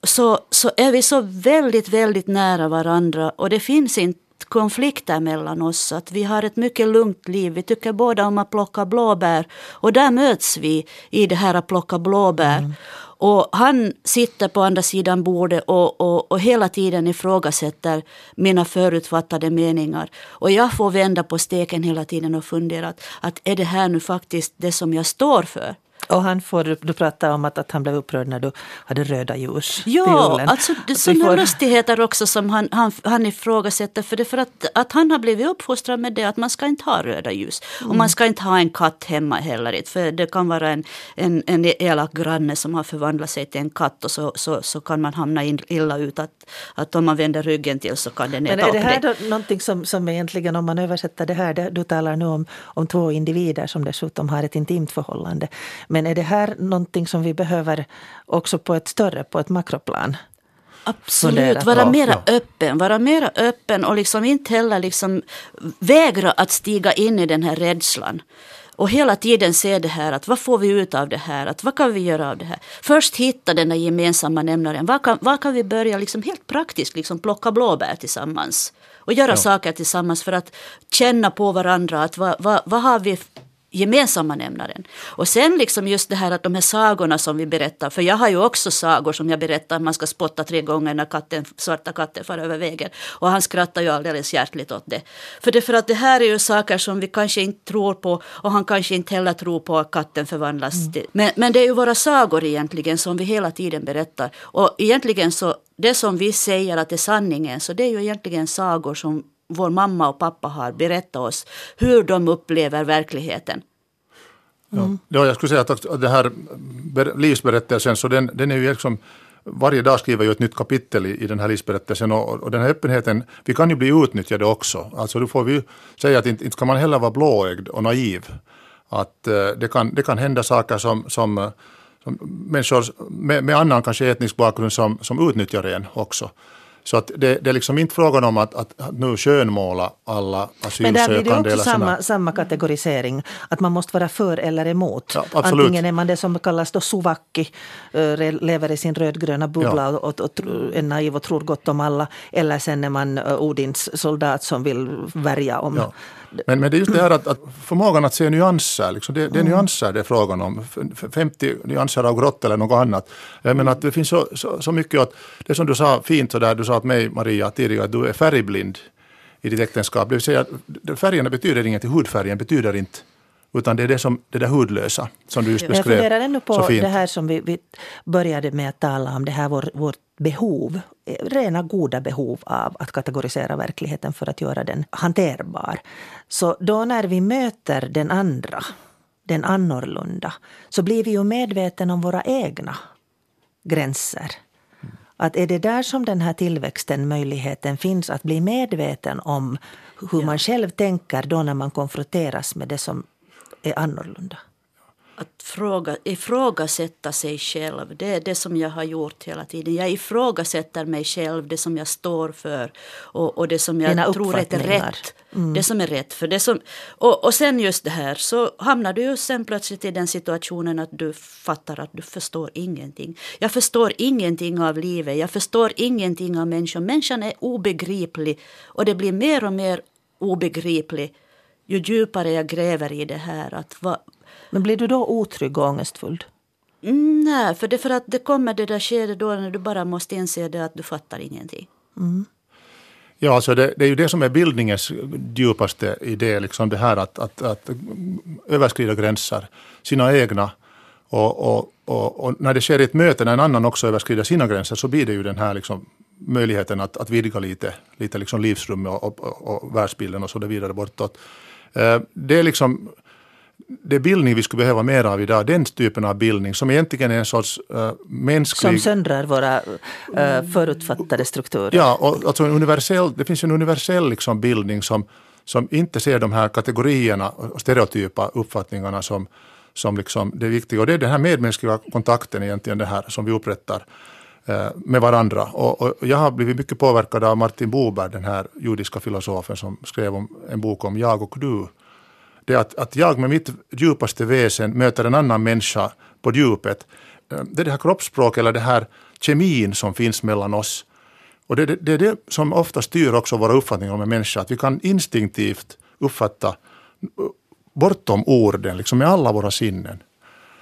så, så är vi så väldigt, väldigt nära varandra och det finns inte konflikter mellan oss. Att vi har ett mycket lugnt liv. Vi tycker båda om att plocka blåbär. Och där möts vi i det här att plocka blåbär. Mm. Och han sitter på andra sidan bordet och, och, och hela tiden ifrågasätter mina förutfattade meningar. Och jag får vända på steken hela tiden och fundera att, att är det här nu faktiskt det som jag står för? Och han får, du pratade om att, att han blev upprörd när du hade röda ljus Ja, alltså det sådana får... lustigheter också som han, han, han ifrågasätter. För det för att, att han har blivit uppfostrad med det att man ska inte ha röda ljus. Mm. Och man ska inte ha en katt hemma heller. För det kan vara en, en, en elak granne som har förvandlat sig till en katt och så, så, så kan man hamna illa ut. Att, att om man vänder ryggen till så kan den äta upp Men är det här då någonting som, som egentligen om man översätter det här, det, du talar nu om, om två individer som dessutom har ett intimt förhållande. Men är det här någonting som vi behöver också på ett större, på ett makroplan? Absolut, vara mera öppen. Vara mera öppen och liksom inte heller liksom vägra att stiga in i den här rädslan. Och hela tiden se det här att vad får vi ut av det här? Att vad kan vi göra av det här? Först hitta den där gemensamma nämnaren. Vad kan, vad kan vi börja liksom helt praktiskt liksom plocka blåbär tillsammans? Och göra ja. saker tillsammans för att känna på varandra. Att vad, vad, vad har vi gemensamma nämnaren. Och sen liksom just det här att de här sagorna som vi berättar, för jag har ju också sagor som jag berättar att man ska spotta tre gånger när katten, svarta katten far över vägen. Och han skrattar ju alldeles hjärtligt åt det. För det, för att det här är ju saker som vi kanske inte tror på och han kanske inte heller tror på att katten förvandlas mm. till. Men, men det är ju våra sagor egentligen som vi hela tiden berättar. Och egentligen så, det som vi säger att är sanningen, så det är ju egentligen sagor som vår mamma och pappa har berättat oss hur de upplever verkligheten. Mm. Ja, jag skulle säga att den här livsberättelsen, så den, den är ju liksom varje dag skriver jag ett nytt kapitel i, i den här livsberättelsen och, och, den här öppenheten, vi kan ju bli utnyttjade också. Alltså då får vi säga att inte, inte ska man heller vara blåögd och naiv. Att uh, det, kan, det kan hända saker som, som, som människor med, med annan kanske etnisk bakgrund som, som utnyttjar en också. Så att det, det är liksom inte frågan om att, att, att nu skönmåla alla asylsökande. Men där blir det också samma, samma kategorisering. Att man måste vara för eller emot. Ja, Antingen är man det som kallas då suvakki, eh, lever i sin rödgröna bubbla ja. och, och, och är naiv och tror gott om alla. Eller sen är man Odins soldat som vill värja om ja. Men, men det är just det här att, att förmågan att se nyanser, liksom det, det är mm. nyanser det är frågan om. 50 nyanser av grått eller något annat. Jag menar att det finns så, så, så mycket att, det som du sa fint så där, du sa att mig Maria tidigare, att du är färgblind i ditt äktenskap. Det vill säga färgerna betyder ingenting, hudfärgen betyder inte utan det är det, som, det där hudlösa som du just beskrev. Jag funderar ännu på det här som vi, vi, började med att tala om, det här vår, vårt behov, rena goda behov av att kategorisera verkligheten för att göra den hanterbar. Så då när vi möter den andra, den annorlunda, så blir vi ju medvetna om våra egna gränser. Att är det där som den här tillväxten, möjligheten finns att bli medveten om hur man själv tänker då när man konfronteras med det som är annorlunda. Att fråga, ifrågasätta sig själv. Det är det som jag har gjort hela tiden. Jag ifrågasätter mig själv, det som jag står för och, och det som jag Dina tror är rätt. Mm. Det som är rätt. För det som, och, och sen just det här, så hamnar du ju sen plötsligt i den situationen att du fattar att du förstår ingenting. Jag förstår ingenting av livet, jag förstår ingenting av människan. Människan är obegriplig och det blir mer och mer obegriplig ju djupare jag gräver i det här. Att va, Men blir du då otrygg och ångestfull? Mm, nej, för det, för att det kommer det där skedet då när du bara måste inse det att du fattar ingenting. Mm. Ja, alltså det, det, är ju det som är bildningens djupaste idé, liksom det här att, att, att överskrida gränser, sina egna. Och, och, och, och, när det sker i ett möte när en annan också överskrider sina gränser så blir det ju den här liksom möjligheten att, att vidga lite, lite liksom livsrummet och, och, och världsbilden och så vidare bortåt. Eh, det är liksom det bildning vi skulle behöva mer av idag, den typen av bildning som egentligen är en sorts uh, mänsklig... Som söndrar våra uh, förutfattade strukturer. Ja, och alltså en universell, det finns en universell liksom bildning som, som inte ser de här kategorierna och stereotypa uppfattningarna som, som liksom det viktiga. Och det är den här medmänskliga kontakten egentligen det här som vi upprättar uh, med varandra. Och, och, jag har blivit mycket påverkad av Martin Buber, den här judiska filosofen som skrev om en bok om jag och du det är att, att jag med mitt djupaste väsen möter en annan människa på djupet. Eh, det är det här kroppsspråket eller det här kemin som finns mellan oss. Och det, det, det är det som ofta styr också våra uppfattningar om en människa. Att vi kan instinktivt uppfatta bortom orden, liksom med alla våra sinnen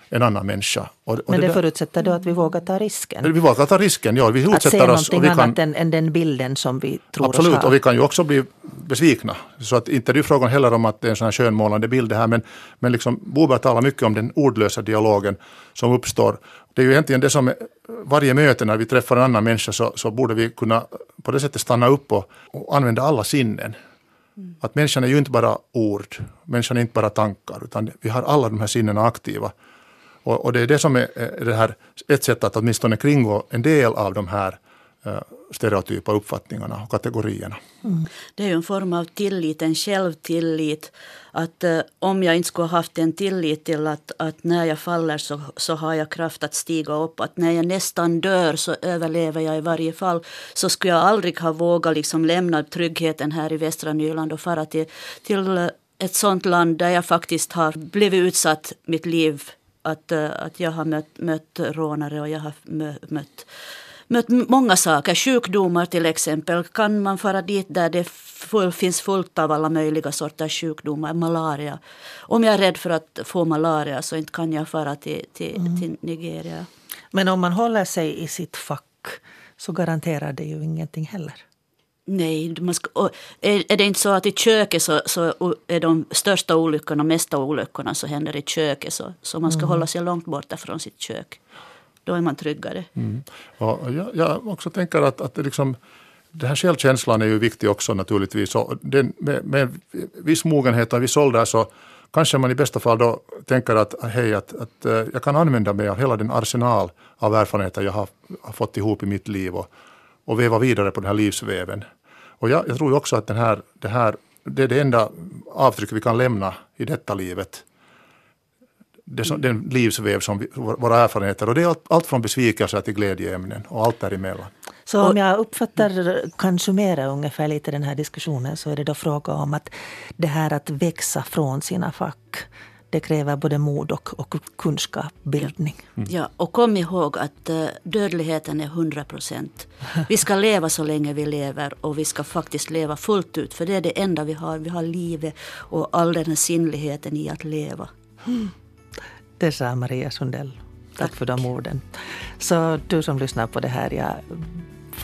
en annan människa. Och, och Men det, det förutsätter då att vi vågar ta risken? Vi vågar ta risken, ja. Vi att se oss, någonting annat kan, än, än den bilden som vi tror Absolut, oss ha. och vi kan ju också bli besvikna. Så att inte det är frågan heller om att det är en sån här skönmålande bild det här, men, men liksom, Boberg talar mycket om den ordlösa dialogen som uppstår. Det är ju egentligen det som varje möte när vi träffar en annan människa så, så borde vi kunna på det sättet stanna upp och, och använda alla sinnen. Mm. Att människan är ju inte bara ord, människan är inte bara tankar, utan vi har alla de här sinnena aktiva. Och, och, det är det som är, det här, ett sätt att åtminstone kringgå en del av de här eh, stereotypa uppfattningarna och kategorierna. Mm. Det är ju en form av tillit, en självtillit. Att eh, om jag inte skulle ha haft en tillit till att, att när jag faller så, så har jag kraft att stiga upp. Att när jag nästan dör så överlever jag i varje fall. Så skulle jag aldrig ha vågat liksom lämna tryggheten här i västra Nyland och fara till, till eh, ett sånt land där jag faktiskt har blivit utsatt mitt liv att, eh, att jag har mött, mött rånare och jag har mött, mött många saker. Sjukdomar till exempel. Kan man fara dit där det full, finns fullt av alla möjliga sorters sjukdomar, malaria. Om jag är rädd för att få malaria så inte kan jag fara till, till, mm. till Nigeria. Men om man håller sig i sitt fack så garanterar det ju ingenting heller. Nej, man ska, är, det inte så att i köket så, så är de största olyckorna, mesta olyckorna så händer i köket. Så, så man ska mm. hålla sig långt borta från sitt kök. Då är man tryggare. Mm. Och jag, jag också tänker att, att det liksom, den här självkänslan är ju viktig också naturligtvis. Och den, med, med viss mogenhet och viss ålder så kanske man i bästa fall då tänker att hej, att, att uh, jag kan använda mig av hela den arsenal av erfarenheter jag har, har fått ihop i mitt liv och, och veva vidare på den här livsväven. Och jag, jag tror också att den här, det här det är det enda avtryck vi kan lämna i detta livet. Det som, den livsväv som vi, våra erfarenheter och det är allt, allt från besvikelser till glädjeämnen och allt däremellan. Så om jag uppfattar, kan summera ungefär lite den här diskussionen så är det då fråga om att det här att växa från sina fack det kräver både mod och, och kunskap, bildning. Mm. Ja, och kom ihåg att uh, dödligheten är 100 procent. Vi ska leva så länge vi lever och vi ska faktiskt leva fullt ut. För det är det enda vi har. Vi har livet och all den här sinnligheten i att leva. Mm. Det sa Maria Sundell. Tack, Tack för de orden. Så du som lyssnar på det här, jag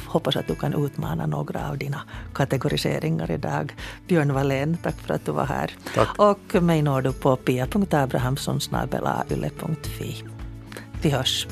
hoppas att du kan utmana några av dina kategoriseringar idag. Björn Wallén, tack för att du var här. Tack. Och mig når du på pia.abrahamssonsnabelayle.fi. Vi hörs.